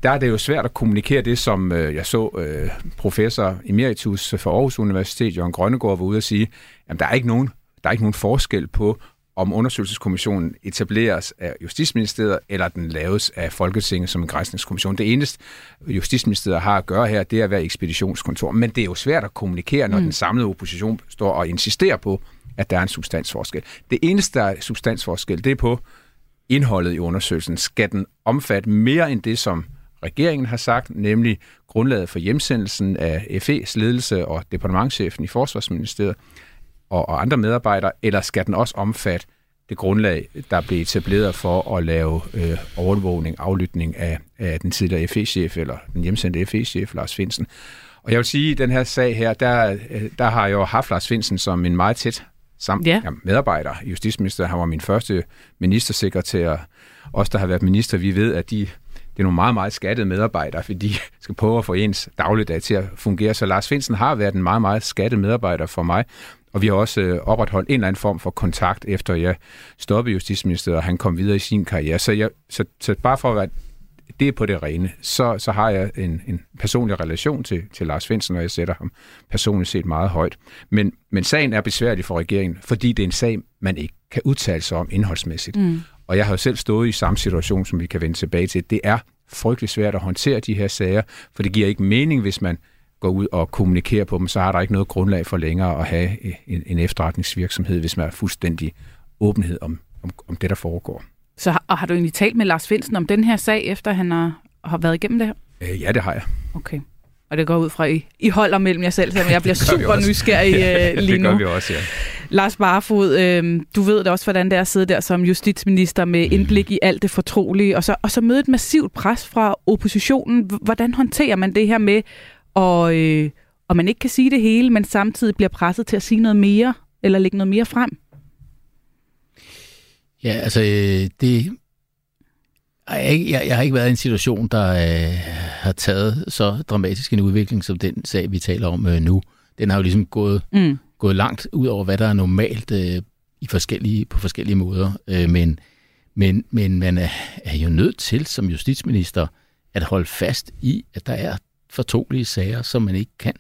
der er det jo svært at kommunikere det, som øh, jeg så øh, professor emeritus for Aarhus Universitet, Jørgen Grønnegård, var ude at sige, at der er ikke nogen der er ikke nogen forskel på, om undersøgelseskommissionen etableres af Justitsministeriet, eller den laves af Folketinget som en grænsningskommission. Det eneste, Justitsministeriet har at gøre her, det er at være ekspeditionskontor. Men det er jo svært at kommunikere, når mm. den samlede opposition står og insisterer på, at der er en substansforskel. Det eneste, der er substansforskel, det er på indholdet i undersøgelsen. Skal den omfatte mere end det, som regeringen har sagt, nemlig grundlaget for hjemsendelsen af FE's ledelse og departementchefen i Forsvarsministeriet og, og andre medarbejdere, eller skal den også omfatte det grundlag, der blev etableret for at lave øh, overvågning, aflytning af, af den tidligere FE-chef, eller den hjemsendte FE-chef, Lars Finsen. Og jeg vil sige, at den her sag her, der, øh, der har jeg jo haft Lars Finsen som en meget tæt sam- ja. Ja, medarbejder i Justitsministeriet. Han var min første ministersekretær. Os, der har været minister, vi ved, at de, det er nogle meget, meget skattede medarbejdere, fordi de skal prøve at få ens dagligdag til at fungere. Så Lars Finsen har været en meget, meget skattet medarbejder for mig. Og vi har også øh, opretholdt en eller anden form for kontakt, efter jeg stoppede Justitsministeriet, og han kom videre i sin karriere. Så, jeg, så, så bare for at være det er på det rene, så, så har jeg en, en personlig relation til, til Lars Svendsen, og jeg sætter ham personligt set meget højt. Men, men sagen er besværlig for regeringen, fordi det er en sag, man ikke kan udtale sig om indholdsmæssigt. Mm. Og jeg har jo selv stået i samme situation, som vi kan vende tilbage til. Det er frygtelig svært at håndtere de her sager, for det giver ikke mening, hvis man går ud og kommunikerer på dem, så har der ikke noget grundlag for længere at have en, en efterretningsvirksomhed, hvis man er fuldstændig åbenhed om, om, om det, der foregår. Så og har du egentlig talt med Lars Finsen om den her sag, efter han har, har været igennem det her? Øh, ja, det har jeg. Okay. Og det går ud fra, I, I holder mellem jer selv, så jeg bliver super nysgerrig øh, lige nu. det gør vi også, ja. Lars Barfod, øh, du ved da også, hvordan det er at sidde der som justitsminister med indblik i alt det fortrolige, og så, og så møde et massivt pres fra oppositionen. Hvordan håndterer man det her med og, øh, og man ikke kan sige det hele, men samtidig bliver presset til at sige noget mere, eller lægge noget mere frem? Ja, altså, øh, det, jeg, jeg, jeg har ikke været i en situation, der øh, har taget så dramatisk en udvikling, som den sag, vi taler om øh, nu. Den har jo ligesom gået, mm. gået langt ud over, hvad der er normalt øh, i forskellige, på forskellige måder. Øh, men, men, men man er, er jo nødt til som justitsminister at holde fast i, at der er fortrolige sager, som man ikke kan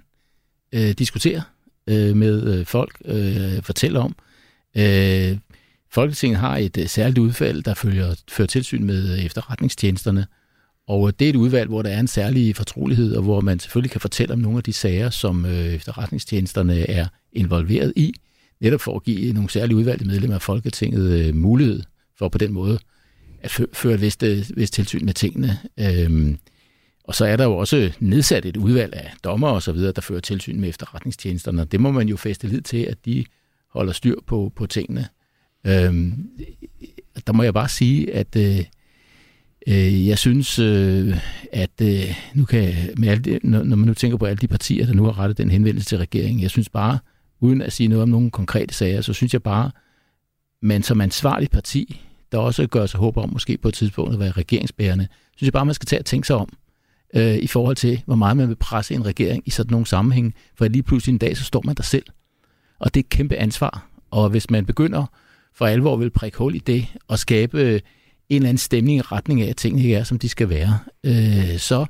øh, diskutere øh, med øh, folk, øh, fortælle om. Øh, Folketinget har et øh, særligt udvalg, der følger, fører tilsyn med øh, efterretningstjenesterne, og øh, det er et udvalg, hvor der er en særlig fortrolighed, og hvor man selvfølgelig kan fortælle om nogle af de sager, som efterretningstjenesterne er involveret i, netop for at give nogle særlige udvalgte medlemmer af Folketinget mulighed for på den måde at føre et vist, vist tilsyn med tingene. Øh, og så er der jo også nedsat et udvalg af dommer og så videre, der fører tilsyn med efterretningstjenesterne. Det må man jo feste lid til, at de holder styr på, på tingene. Øhm, der må jeg bare sige, at øh, øh, jeg synes, øh, at øh, nu kan, med alle de, når, når man nu tænker på alle de partier, der nu har rettet den henvendelse til regeringen, jeg synes bare, uden at sige noget om nogle konkrete sager, så synes jeg bare, man som ansvarligt parti, der også gør sig håb om måske på et tidspunkt at være regeringsbærende, synes jeg bare, man skal tage og tænke sig om øh, i forhold til, hvor meget man vil presse en regering i sådan nogle sammenhæng, For lige pludselig en dag, så står man der selv. Og det er et kæmpe ansvar. Og hvis man begynder for alvor vil prikke hul i det og skabe en eller anden stemning i retning af, at tingene ikke er, som de skal være, øh, så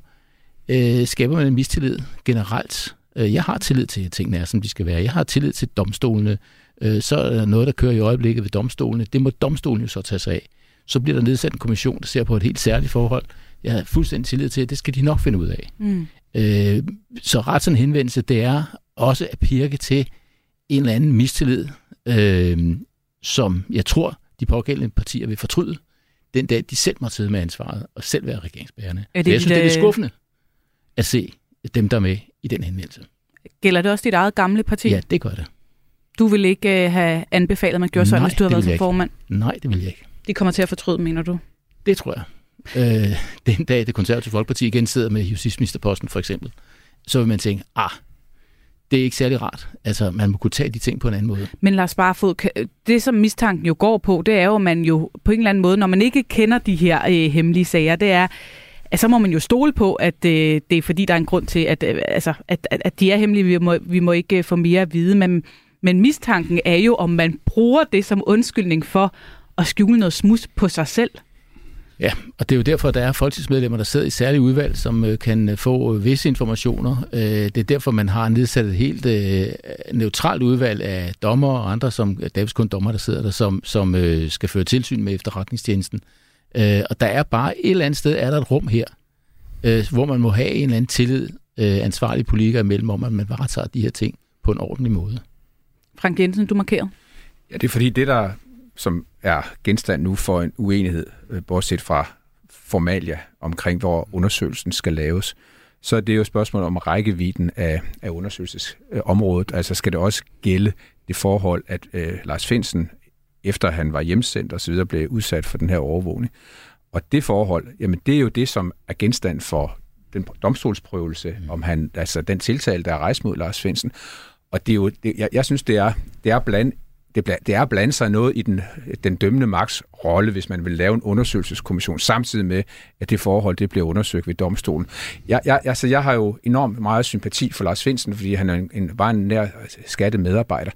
øh, skaber man en mistillid generelt. Øh, jeg har tillid til, at tingene er, som de skal være. Jeg har tillid til domstolene. Øh, så er der noget, der kører i øjeblikket ved domstolene. Det må domstolen jo så tage sig af. Så bliver der nedsat en kommission, der ser på et helt særligt forhold. Jeg har fuldstændig tillid til, at det skal de nok finde ud af. Mm. Øh, så ret sådan henvendelse, det er også at pirke til en eller anden mistillid, øh, som jeg tror, de pågældende partier vil fortryde, den dag de selv må sidde med ansvaret og selv være regeringsbærende. Er det jeg synes, det er skuffende at se dem, der er med i den henvendelse. Gælder det også dit eget gamle parti? Ja, det gør det. Du vil ikke uh, have anbefalet, at man gjorde sådan, hvis du havde været som formand? Nej, det vil jeg ikke. De kommer til at fortryde, mener du? Det tror jeg. Øh, den dag, det konservative folkeparti igen sidder med justitsministerposten, for eksempel, så vil man tænke, ah, det er ikke særlig rart. Altså, man må kunne tage de ting på en anden måde. Men Lars Barfod, det som mistanken jo går på, det er jo, at man jo på en eller anden måde, når man ikke kender de her øh, hemmelige sager, det er, at så må man jo stole på, at øh, det er fordi, der er en grund til, at, øh, altså, at, at, at de er hemmelige. Vi må, vi må ikke øh, få mere at vide. Men, men mistanken er jo, om man bruger det som undskyldning for at skjule noget smus på sig selv. Ja, og det er jo derfor, der er folketingsmedlemmer, der sidder i særlige udvalg, som øh, kan øh, få øh, visse informationer. Det er derfor, man har nedsat et helt neutralt udvalg af dommer og andre, som Davids kun dommer, der sidder der, som, som skal føre tilsyn med efterretningstjenesten. Og der er bare et eller andet sted, er der et rum her, hvor man må have en eller anden tillid ansvarlige politikere imellem, om at man varetager de her ting på en ordentlig måde. Frank Jensen, du markerer. Ja, det er fordi det, der som er genstand nu for en uenighed, øh, bortset fra formalia omkring, hvor undersøgelsen skal laves, så er det jo et spørgsmål om rækkevidden af, af undersøgelsesområdet. Altså skal det også gælde det forhold, at øh, Lars Finsen, efter han var hjemsendt videre, blev udsat for den her overvågning. Og det forhold, jamen det er jo det, som er genstand for den domstolsprøvelse, mm. om han, altså den tiltale, der er rejst mod Lars Finsen. Og det er jo, det, jeg, jeg synes, det er, det er blandt det, det er at blande sig noget i den, den dømmende magts rolle, hvis man vil lave en undersøgelseskommission, samtidig med, at det forhold det bliver undersøgt ved domstolen. Jeg, jeg, altså, jeg har jo enormt meget sympati for Lars Finsen, fordi han er en, en, var en nær skattet medarbejder,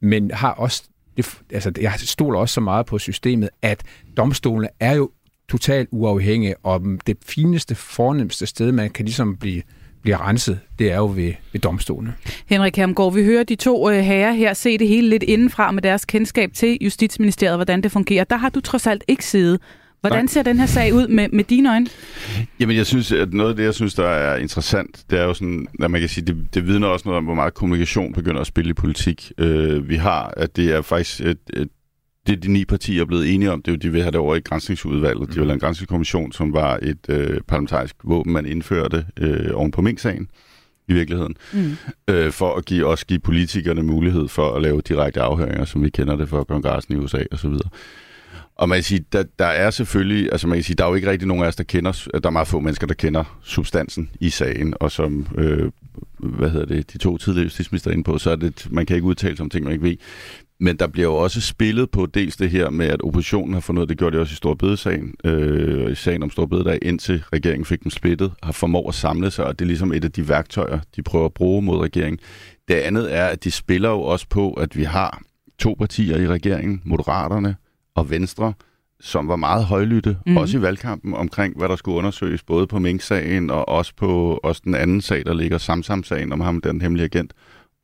men har også det, altså, jeg stoler også så meget på systemet, at domstolene er jo totalt uafhængige, og det fineste, fornemmeste sted, man kan ligesom blive bliver renset, det er jo ved, ved domstolene. Henrik Hermgaard, vi hører de to øh, herrer her se det hele lidt indenfra med deres kendskab til Justitsministeriet, hvordan det fungerer. Der har du trods alt ikke siddet. Hvordan Nej. ser den her sag ud med, med dine øjne? Jamen, jeg synes, at noget af det, jeg synes, der er interessant, det er jo sådan, at man kan sige, det, det vidner også noget om, hvor meget kommunikation begynder at spille i politik. Øh, vi har, at det er faktisk et, et det de ni partier er blevet enige om, det er jo, de vil have det over i grænsningsudvalget. De vil have en grænsningskommission, som var et øh, parlamentarisk våben, man indførte øh, oven på Mink-sagen i virkeligheden, mm. øh, for at give, også give politikerne mulighed for at lave direkte afhøringer, som vi kender det fra kongressen i USA osv. Og man kan sige, der, der er selvfølgelig, altså man kan sige, der er jo ikke rigtig nogen af os, der kender, der er meget få mennesker, der kender substansen i sagen, og som, øh, hvad hedder det, de to tidligere justitsminister inde på, så er det, man kan ikke udtale sig om ting, man ikke ved. Men der bliver jo også spillet på dels det her med, at oppositionen har fundet, det gjorde det også i Storbedesagen, øh, i sagen om Storbededag, indtil regeringen fik dem splittet, har formået at samle sig, og det er ligesom et af de værktøjer, de prøver at bruge mod regeringen. Det andet er, at de spiller jo også på, at vi har to partier i regeringen, Moderaterne og Venstre, som var meget højlytte, mm. også i valgkampen, omkring hvad der skulle undersøges, både på Mink-sagen og også på også den anden sag, der ligger Samsam-sagen om ham, den hemmelige agent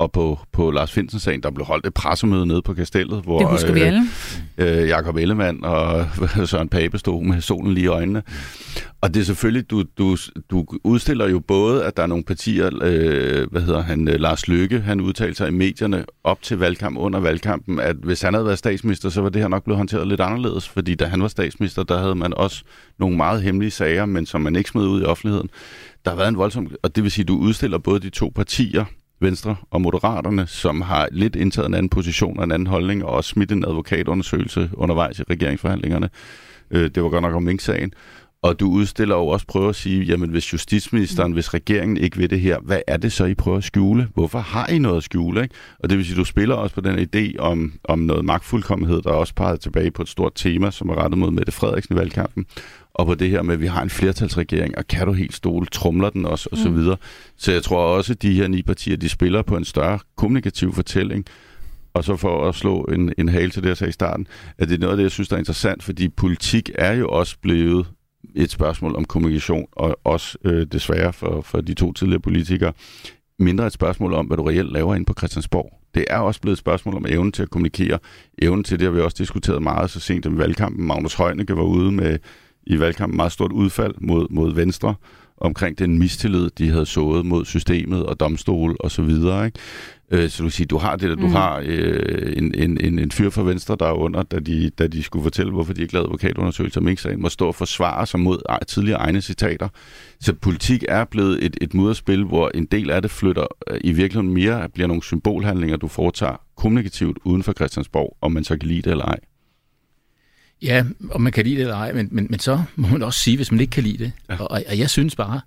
og på, på Lars Finsen-sagen, der blev holdt et pressemøde nede på kastellet, hvor det husker vi alle. Øh, Jakob Ellemann og Søren Pape stod med solen lige i øjnene. Og det er selvfølgelig, du, du, du udstiller jo både, at der er nogle partier, øh, hvad hedder han, øh, Lars Løkke, han udtalte sig i medierne op til valgkamp, under valgkampen, at hvis han havde været statsminister, så var det her nok blevet håndteret lidt anderledes, fordi da han var statsminister, der havde man også nogle meget hemmelige sager, men som man ikke smed ud i offentligheden. Der har været en voldsom, og det vil sige, at du udstiller både de to partier, Venstre og Moderaterne, som har lidt indtaget en anden position og en anden holdning, og også smidt en advokatundersøgelse undervejs i regeringsforhandlingerne. Øh, det var godt nok om Mink-sagen. Og du udstiller jo også prøver at sige, jamen hvis justitsministeren, mm. hvis regeringen ikke vil det her, hvad er det så, I prøver at skjule? Hvorfor har I noget at skjule? Ikke? Og det vil sige, du spiller også på den idé om, om noget magtfuldkommenhed, der også peger tilbage på et stort tema, som er rettet mod Mette Frederiksen i valgkampen, og på det her med, at vi har en flertalsregering, og kan du helt stole, trumler den også, og så mm. videre. Så jeg tror også, at de her ni partier, de spiller på en større kommunikativ fortælling, og så for at slå en, en hale til det, jeg sagde i starten, at det er noget af det, jeg synes, der er interessant, fordi politik er jo også blevet et spørgsmål om kommunikation, og også øh, desværre for, for de to tidligere politikere, mindre et spørgsmål om, hvad du reelt laver inde på Christiansborg. Det er også blevet et spørgsmål om evnen til at kommunikere. Evnen til det har vi også diskuteret meget så sent i valgkampen. Magnus Heunicke var ude med i valgkampen meget stort udfald mod, mod Venstre omkring den mistillid, de havde sået mod systemet og domstol og så videre. Ikke? Øh, så du siger, du har det der, du mm. har øh, en, en, en, en fyr fra Venstre, der er under, da de, da de skulle fortælle, hvorfor de ikke lavede advokatundersøgelser om ikke må stå og forsvare sig mod tidligere egne citater. Så politik er blevet et, et mudderspil, hvor en del af det flytter øh, i virkeligheden mere, bliver nogle symbolhandlinger, du foretager kommunikativt uden for Christiansborg, om man så kan lide det eller ej. Ja, om man kan lide det eller ej, men, men, men så må man også sige, hvis man ikke kan lide det. Ja. Og, og jeg synes bare,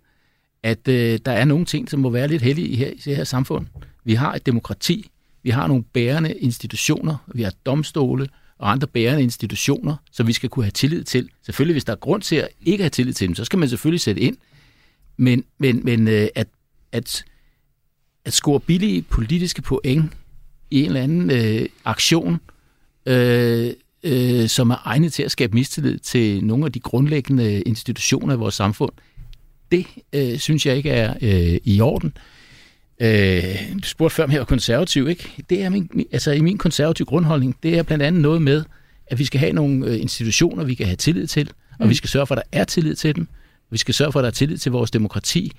at øh, der er nogle ting, som må være lidt heldige i, her, i det her samfund. Vi har et demokrati, vi har nogle bærende institutioner, vi har domstole og andre bærende institutioner, som vi skal kunne have tillid til. Selvfølgelig, hvis der er grund til at ikke have tillid til dem, så skal man selvfølgelig sætte ind. Men, men, men øh, at, at, at score billige politiske point i en eller anden øh, aktion, øh, øh, som er egnet til at skabe mistillid til nogle af de grundlæggende institutioner i vores samfund, det øh, synes jeg ikke er øh, i orden. Øh, du spurgte før, om jeg var konservativ, ikke? Det er min, altså i min konservative grundholdning, det er blandt andet noget med, at vi skal have nogle øh, institutioner, vi kan have tillid til, og mm. vi skal sørge for, at der er tillid til dem. Vi skal sørge for, at der er tillid til vores demokrati.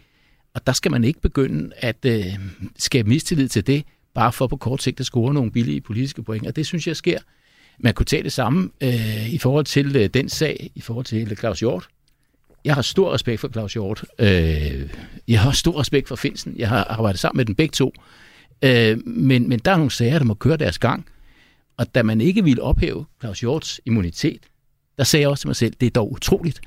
Og der skal man ikke begynde at øh, skabe mistillid til det, bare for på kort sigt at score nogle billige politiske point. Og det synes jeg sker man kunne tage det samme øh, i forhold til øh, den sag, i forhold til øh, Claus Hjort. Jeg har stor respekt for Claus Hjort. Øh, jeg har stor respekt for Finsen. Jeg har arbejdet sammen med dem begge to. Øh, men, men der er nogle sager, der må køre deres gang. Og da man ikke ville ophæve Claus Hjorts immunitet, der sagde jeg også til mig selv, det er dog utroligt,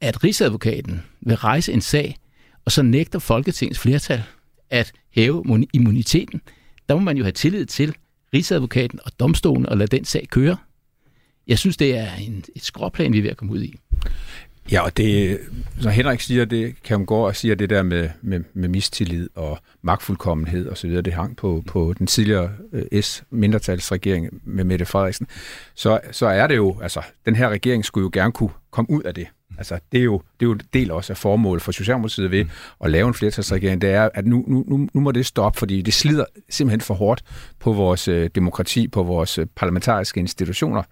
at Rigsadvokaten vil rejse en sag, og så nægter Folketingets flertal at hæve immuniteten. Der må man jo have tillid til, Rigsadvokaten og domstolen og lade den sag køre. Jeg synes, det er en, et skråplan, vi er ved at komme ud i. Ja, og det, så Henrik siger, det kan man gå og sige, det der med, med, med mistillid og magtfuldkommenhed og så videre, det hang på, på den tidligere øh, S-mindretalsregering med Mette Frederiksen, så, så er det jo, altså, den her regering skulle jo gerne kunne komme ud af det. Altså, det er jo, det er jo en del også af formålet for Socialdemokratiet ved at lave en flertalsregering, det er, at nu, nu, nu må det stoppe, fordi det slider simpelthen for hårdt på vores øh, demokrati, på vores øh, parlamentariske institutioner.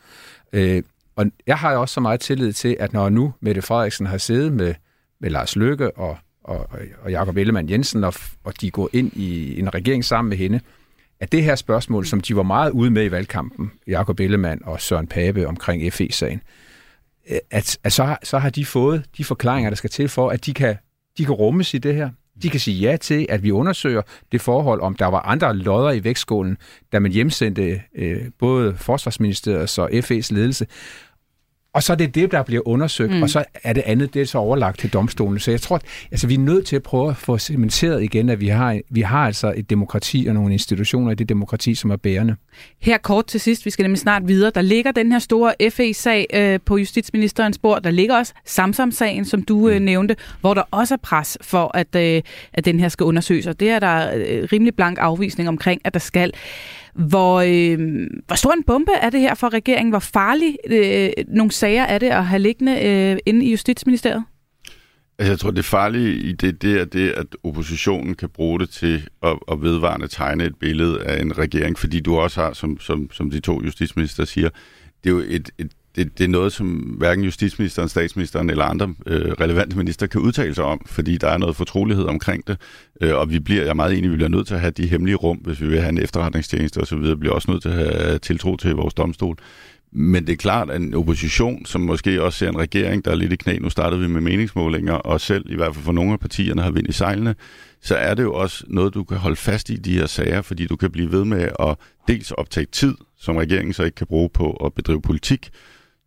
Øh, og jeg har også så meget tillid til, at når nu Mette Frederiksen har siddet med, med Lars Løkke og, og, og Jakob Ellemann Jensen, og, og de går ind i en regering sammen med hende, at det her spørgsmål, som de var meget ude med i valgkampen, Jakob Ellemann og Søren Pape omkring FE-sagen, Øh, at, at så, så har de fået de forklaringer, der skal til for, at de kan, de kan rummes i det her. De kan sige ja til, at vi undersøger det forhold, om der var andre lodder i vægtskålen, da man hjemsendte øh, både Forsvarsministeriets og FE's ledelse. Og så er det det, der bliver undersøgt, mm. og så er det andet, det er så overlagt til domstolen. Så jeg tror, altså, vi er nødt til at prøve at få cementeret igen, at vi har, vi har altså et demokrati og nogle institutioner i det demokrati, som er bærende. Her kort til sidst, vi skal nemlig snart videre. Der ligger den her store FE-sag øh, på justitsministerens bord. Der ligger også Samsam-sagen, som du øh, mm. nævnte, hvor der også er pres for, at, øh, at den her skal undersøges. Og det er der øh, rimelig blank afvisning omkring, at der skal. Hvor, øh, hvor stor en bombe er det her for regeringen? Hvor farlig øh, nogle sager er det at have liggende øh, inde i Justitsministeriet? Altså, jeg tror, det farlige i det, det er det, at oppositionen kan bruge det til at, at vedvarende tegne et billede af en regering, fordi du også har, som, som, som de to justitsminister siger, det er jo et, et det, det er noget, som hverken justitsministeren, statsministeren eller andre øh, relevante minister kan udtale sig om, fordi der er noget fortrolighed omkring det. Øh, og vi bliver, jeg er meget enig, vi bliver nødt til at have de hemmelige rum, hvis vi vil have en efterretningstjeneste osv., bliver også nødt til at have tiltro til vores domstol. Men det er klart, at en opposition, som måske også ser en regering, der er lidt i knæ, nu startede vi med meningsmålinger, og selv i hvert fald for nogle af partierne har vind i sejlene, så er det jo også noget, du kan holde fast i de her sager, fordi du kan blive ved med at dels optage tid, som regeringen så ikke kan bruge på at bedrive politik,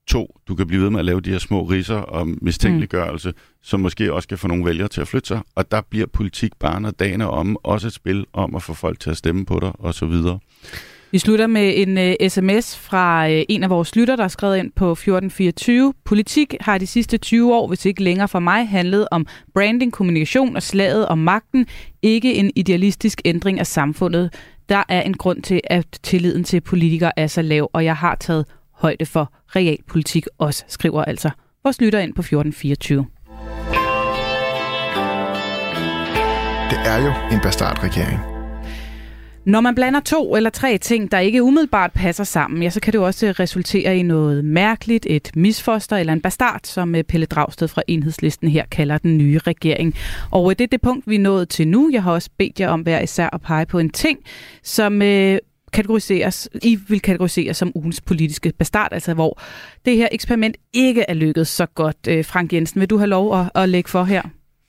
To, du kan blive ved med at lave de her små risser og mistænkeliggørelse, mm. som måske også kan få nogle vælgere til at flytte sig. Og der bliver politik bare når dagen er om, også et spil om at få folk til at stemme på dig, og så videre. Vi slutter med en uh, sms fra uh, en af vores lytter, der er skrevet ind på 1424. Politik har de sidste 20 år, hvis ikke længere for mig, handlet om branding, kommunikation og slaget om magten, ikke en idealistisk ændring af samfundet. Der er en grund til, at tilliden til politikere er så lav, og jeg har taget højde for realpolitik også, skriver altså vores lytter ind på 1424. Det er jo en bastardregering. Når man blander to eller tre ting, der ikke umiddelbart passer sammen, ja, så kan det jo også resultere i noget mærkeligt, et misfoster eller en bastard, som øh, Pelle Dragsted fra Enhedslisten her kalder den nye regering. Og øh, det er det punkt, vi er nået til nu. Jeg har også bedt jer om hver især at pege på en ting, som øh, kategoriseres, I vil kategorisere som ugens politiske bastard, altså hvor det her eksperiment ikke er lykkedes så godt. Øh, Frank Jensen, vil du have lov at, at lægge for her?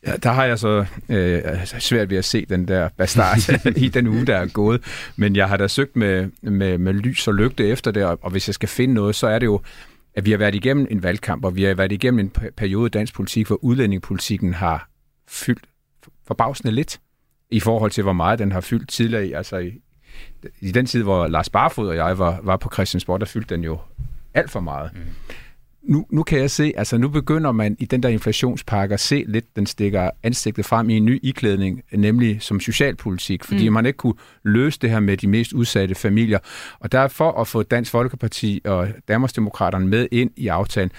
Ja, der har jeg så øh, altså, svært ved at se den der bastard i den uge, der er gået. Men jeg har da søgt med, med, med lys og lygte efter det, og hvis jeg skal finde noget, så er det jo, at vi har været igennem en valgkamp, og vi har været igennem en periode i dansk politik, hvor udlændingepolitikken har fyldt forbavsende lidt i forhold til, hvor meget den har fyldt tidligere. Altså i, i den tid, hvor Lars Barfod og jeg var, var på Christiansborg, der fyldte den jo alt for meget. Mm nu, nu kan jeg se, altså nu begynder man i den der inflationspakke at se lidt, den stikker ansigtet frem i en ny iklædning, nemlig som socialpolitik, fordi mm. man ikke kunne løse det her med de mest udsatte familier. Og derfor at få Dansk Folkeparti og Danmarksdemokraterne med ind i aftalen,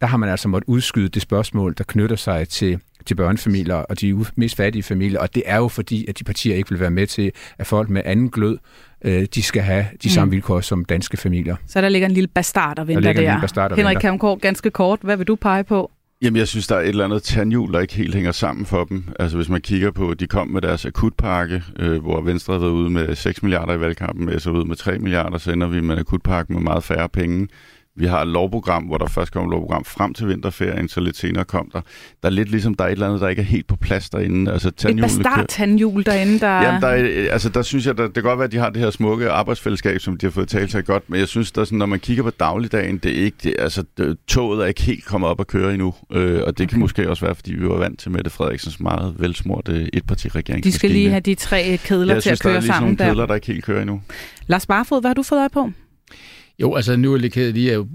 der har man altså måttet udskyde det spørgsmål, der knytter sig til til børnefamilier og de mest fattige familier, og det er jo fordi, at de partier ikke vil være med til, at folk med anden glød øh, de skal have de samme mm. vilkår som danske familier. Så der ligger en lille bastard og venter der. der. Bastard og Henrik Kamkort, ganske kort, hvad vil du pege på? Jamen, jeg synes, der er et eller andet tandhjul, der ikke helt hænger sammen for dem. Altså, hvis man kigger på, de kom med deres akutpakke, øh, hvor Venstre har været ude med 6 milliarder i valgkampen, så ud med 3 milliarder, så ender vi med en akutpakke med meget færre penge. Vi har et lovprogram, hvor der først kommer et lovprogram frem til vinterferien, så lidt senere kom der. Der er lidt ligesom, der er et eller andet, der ikke er helt på plads derinde. Altså, et bastard tandhjul derinde, der... Jamen, der er, altså, der synes jeg, der, det kan godt være, at de har det her smukke arbejdsfællesskab, som de har fået talt sig godt, men jeg synes, der sådan, når man kigger på dagligdagen, det er ikke, det, altså, det, toget er ikke helt kommet op at køre endnu, øh, og det kan okay. måske også være, fordi vi var vant til Mette Frederiksens meget velsmurte etpartiregering. De skal lige have de tre kedler jeg til synes, at køre sammen der. Jeg synes, der er kedler, der ikke helt kører endnu. Lars Barfod, hvad har du fået øje på? Jo, altså nu er det lige jo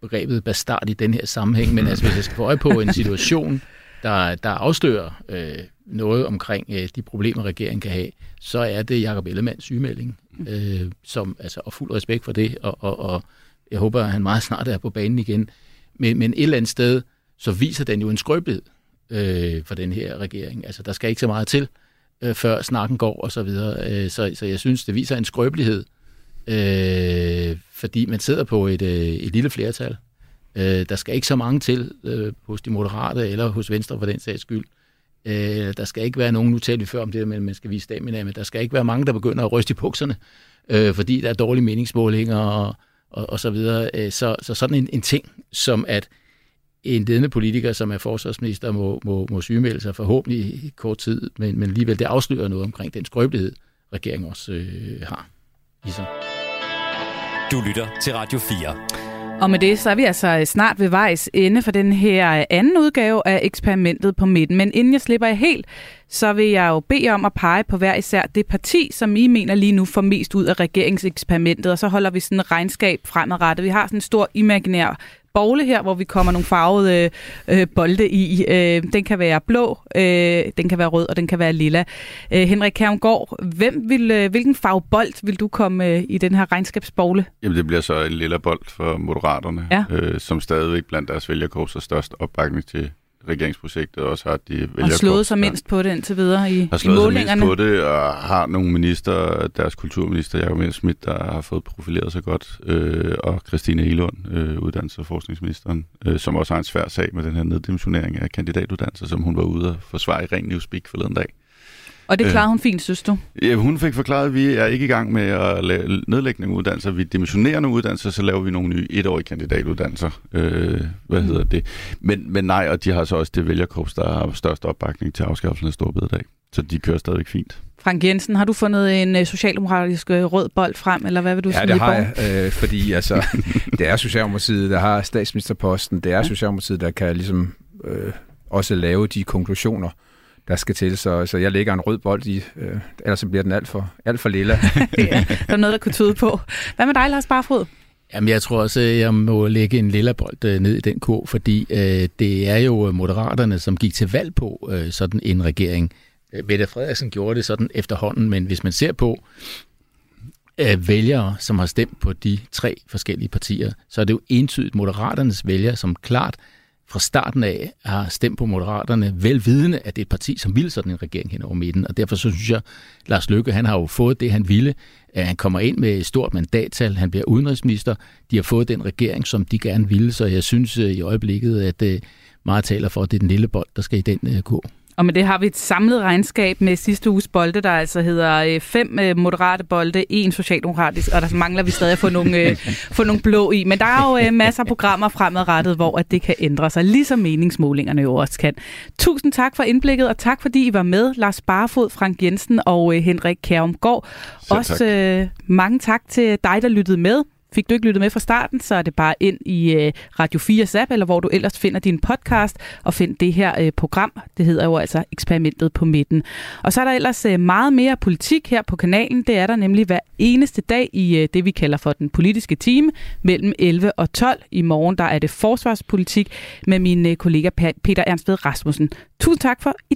begrebet bastard i den her sammenhæng, men altså hvis jeg skal få øje på en situation, der, der afslører øh, noget omkring øh, de problemer, regeringen kan have, så er det Jacob Ellemanns sygemelding, øh, som altså og fuld respekt for det, og, og, og jeg håber, at han meget snart er på banen igen. Men, men et eller andet sted, så viser den jo en skrøbelighed øh, for den her regering. Altså, der skal ikke så meget til, øh, før snakken går og så videre. Øh, så, så jeg synes, det viser en skrøbelighed, øh, Øh, fordi man sidder på et, øh, et lille flertal. Øh, der skal ikke så mange til øh, hos de moderate eller hos Venstre for den sags skyld. Øh, der skal ikke være nogen, nu talte vi før om det, men man skal vise stamina, men der skal ikke være mange, der begynder at ryste i bukserne, øh, fordi der er dårlige meningsmålinger og, og, og så videre. Øh, så, så sådan en, en ting, som at en ledende politiker, som er forsvarsminister, må, må, må sygemelde sig forhåbentlig i kort tid, men, men alligevel det afslører noget omkring den skrøbelighed, regeringen også øh, har i sig. Du lytter til Radio 4. Og med det, så er vi altså snart ved vejs ende for den her anden udgave af eksperimentet på midten. Men inden jeg slipper helt, så vil jeg jo bede om at pege på hver især det parti, som I mener lige nu får mest ud af regeringseksperimentet, og så holder vi sådan en regnskab fremadrettet. Vi har sådan en stor imaginær bogle her, hvor vi kommer nogle farvede øh, bolde i. Øh, den kan være blå, øh, den kan være rød, og den kan være lilla. Øh, Henrik Kærmgaard, hvem vil, øh, hvilken farve bold vil du komme øh, i den her regnskabsbogle? Jamen, det bliver så en lilla bold for Moderaterne, ja. øh, som stadigvæk blandt deres vælgerkorps har størst opbakning til regeringsprojektet også har de vælgerkorps. Og slået sig mindst på det indtil videre i, har slået i målingerne. Sig mindst på det, og har nogle minister, deres kulturminister Jacob Schmidt, der har fået profileret sig godt, øh, og Christine Elund, øh, uddannelses- og forskningsministeren, øh, som også har en svær sag med den her neddimensionering af kandidatuddannelser, som hun var ude og forsvare i ren newspeak forleden dag. Og det øh, hun fint, synes du? Ja, hun fik forklaret, at vi er ikke i gang med at lave nedlægning uddannelser. Vi dimensionerer nogle uddannelser, så laver vi nogle nye etårige kandidatuddannelser. Øh, hvad hedder det? Men, men nej, og de har så også det vælgerkorps, der har størst opbakning til afskaffelsen af Storbededag. Så de kører stadigvæk fint. Frank Jensen, har du fundet en øh, socialdemokratisk øh, rød bold frem, eller hvad vil du Ja, sige? det har jeg, øh, fordi altså, det er Socialdemokratiet, der har statsministerposten, det er Socialdemokratiet, der kan ligesom øh, også lave de konklusioner, der skal til, så, så jeg lægger en rød bold i, øh, ellers så bliver den alt for, alt for lilla. ja, der er noget, der kunne tyde på. Hvad med dig, Lars Barfod? Jamen, jeg tror også, jeg må lægge en lille bold øh, ned i den kur, fordi øh, det er jo Moderaterne, som gik til valg på øh, sådan en regering. Øh, Mette Frederiksen gjorde det sådan efterhånden, men hvis man ser på øh, vælgere, som har stemt på de tre forskellige partier, så er det jo entydigt Moderaternes vælgere, som klart fra starten af har stemt på Moderaterne, velvidende, at det er et parti, som vil sådan en regering hen over midten. Og derfor så synes jeg, Lars Løkke, han har jo fået det, han ville. At han kommer ind med et stort mandattal, han bliver udenrigsminister. De har fået den regering, som de gerne ville, så jeg synes øh, i øjeblikket, at øh, meget taler for, at det er den lille bold, der skal i den øh. Og med det har vi et samlet regnskab med sidste uges bolde, der altså hedder øh, fem øh, moderate bolde, en socialdemokratisk, og der mangler vi stadig at få nogle, øh, få nogle blå i. Men der er jo masser af programmer fremadrettet, hvor at det kan ændre sig, ligesom meningsmålingerne jo også kan. Tusind tak for indblikket, og tak fordi I var med, Lars Barfod, Frank Jensen og Henrik Kærumgaard. Også øh, mange tak til dig, der lyttede med. Fik du ikke lyttet med fra starten, så er det bare ind i øh, Radio 4's app, eller hvor du ellers finder din podcast, og find det her øh, program. Det hedder jo altså Eksperimentet på midten. Og så er der ellers øh, meget mere politik her på kanalen. Det er der nemlig hver eneste dag i det, vi kalder for den politiske time, mellem 11 og 12. I morgen der er det forsvarspolitik med min kollega Peter Ernst Ved Rasmussen. Tusind tak for i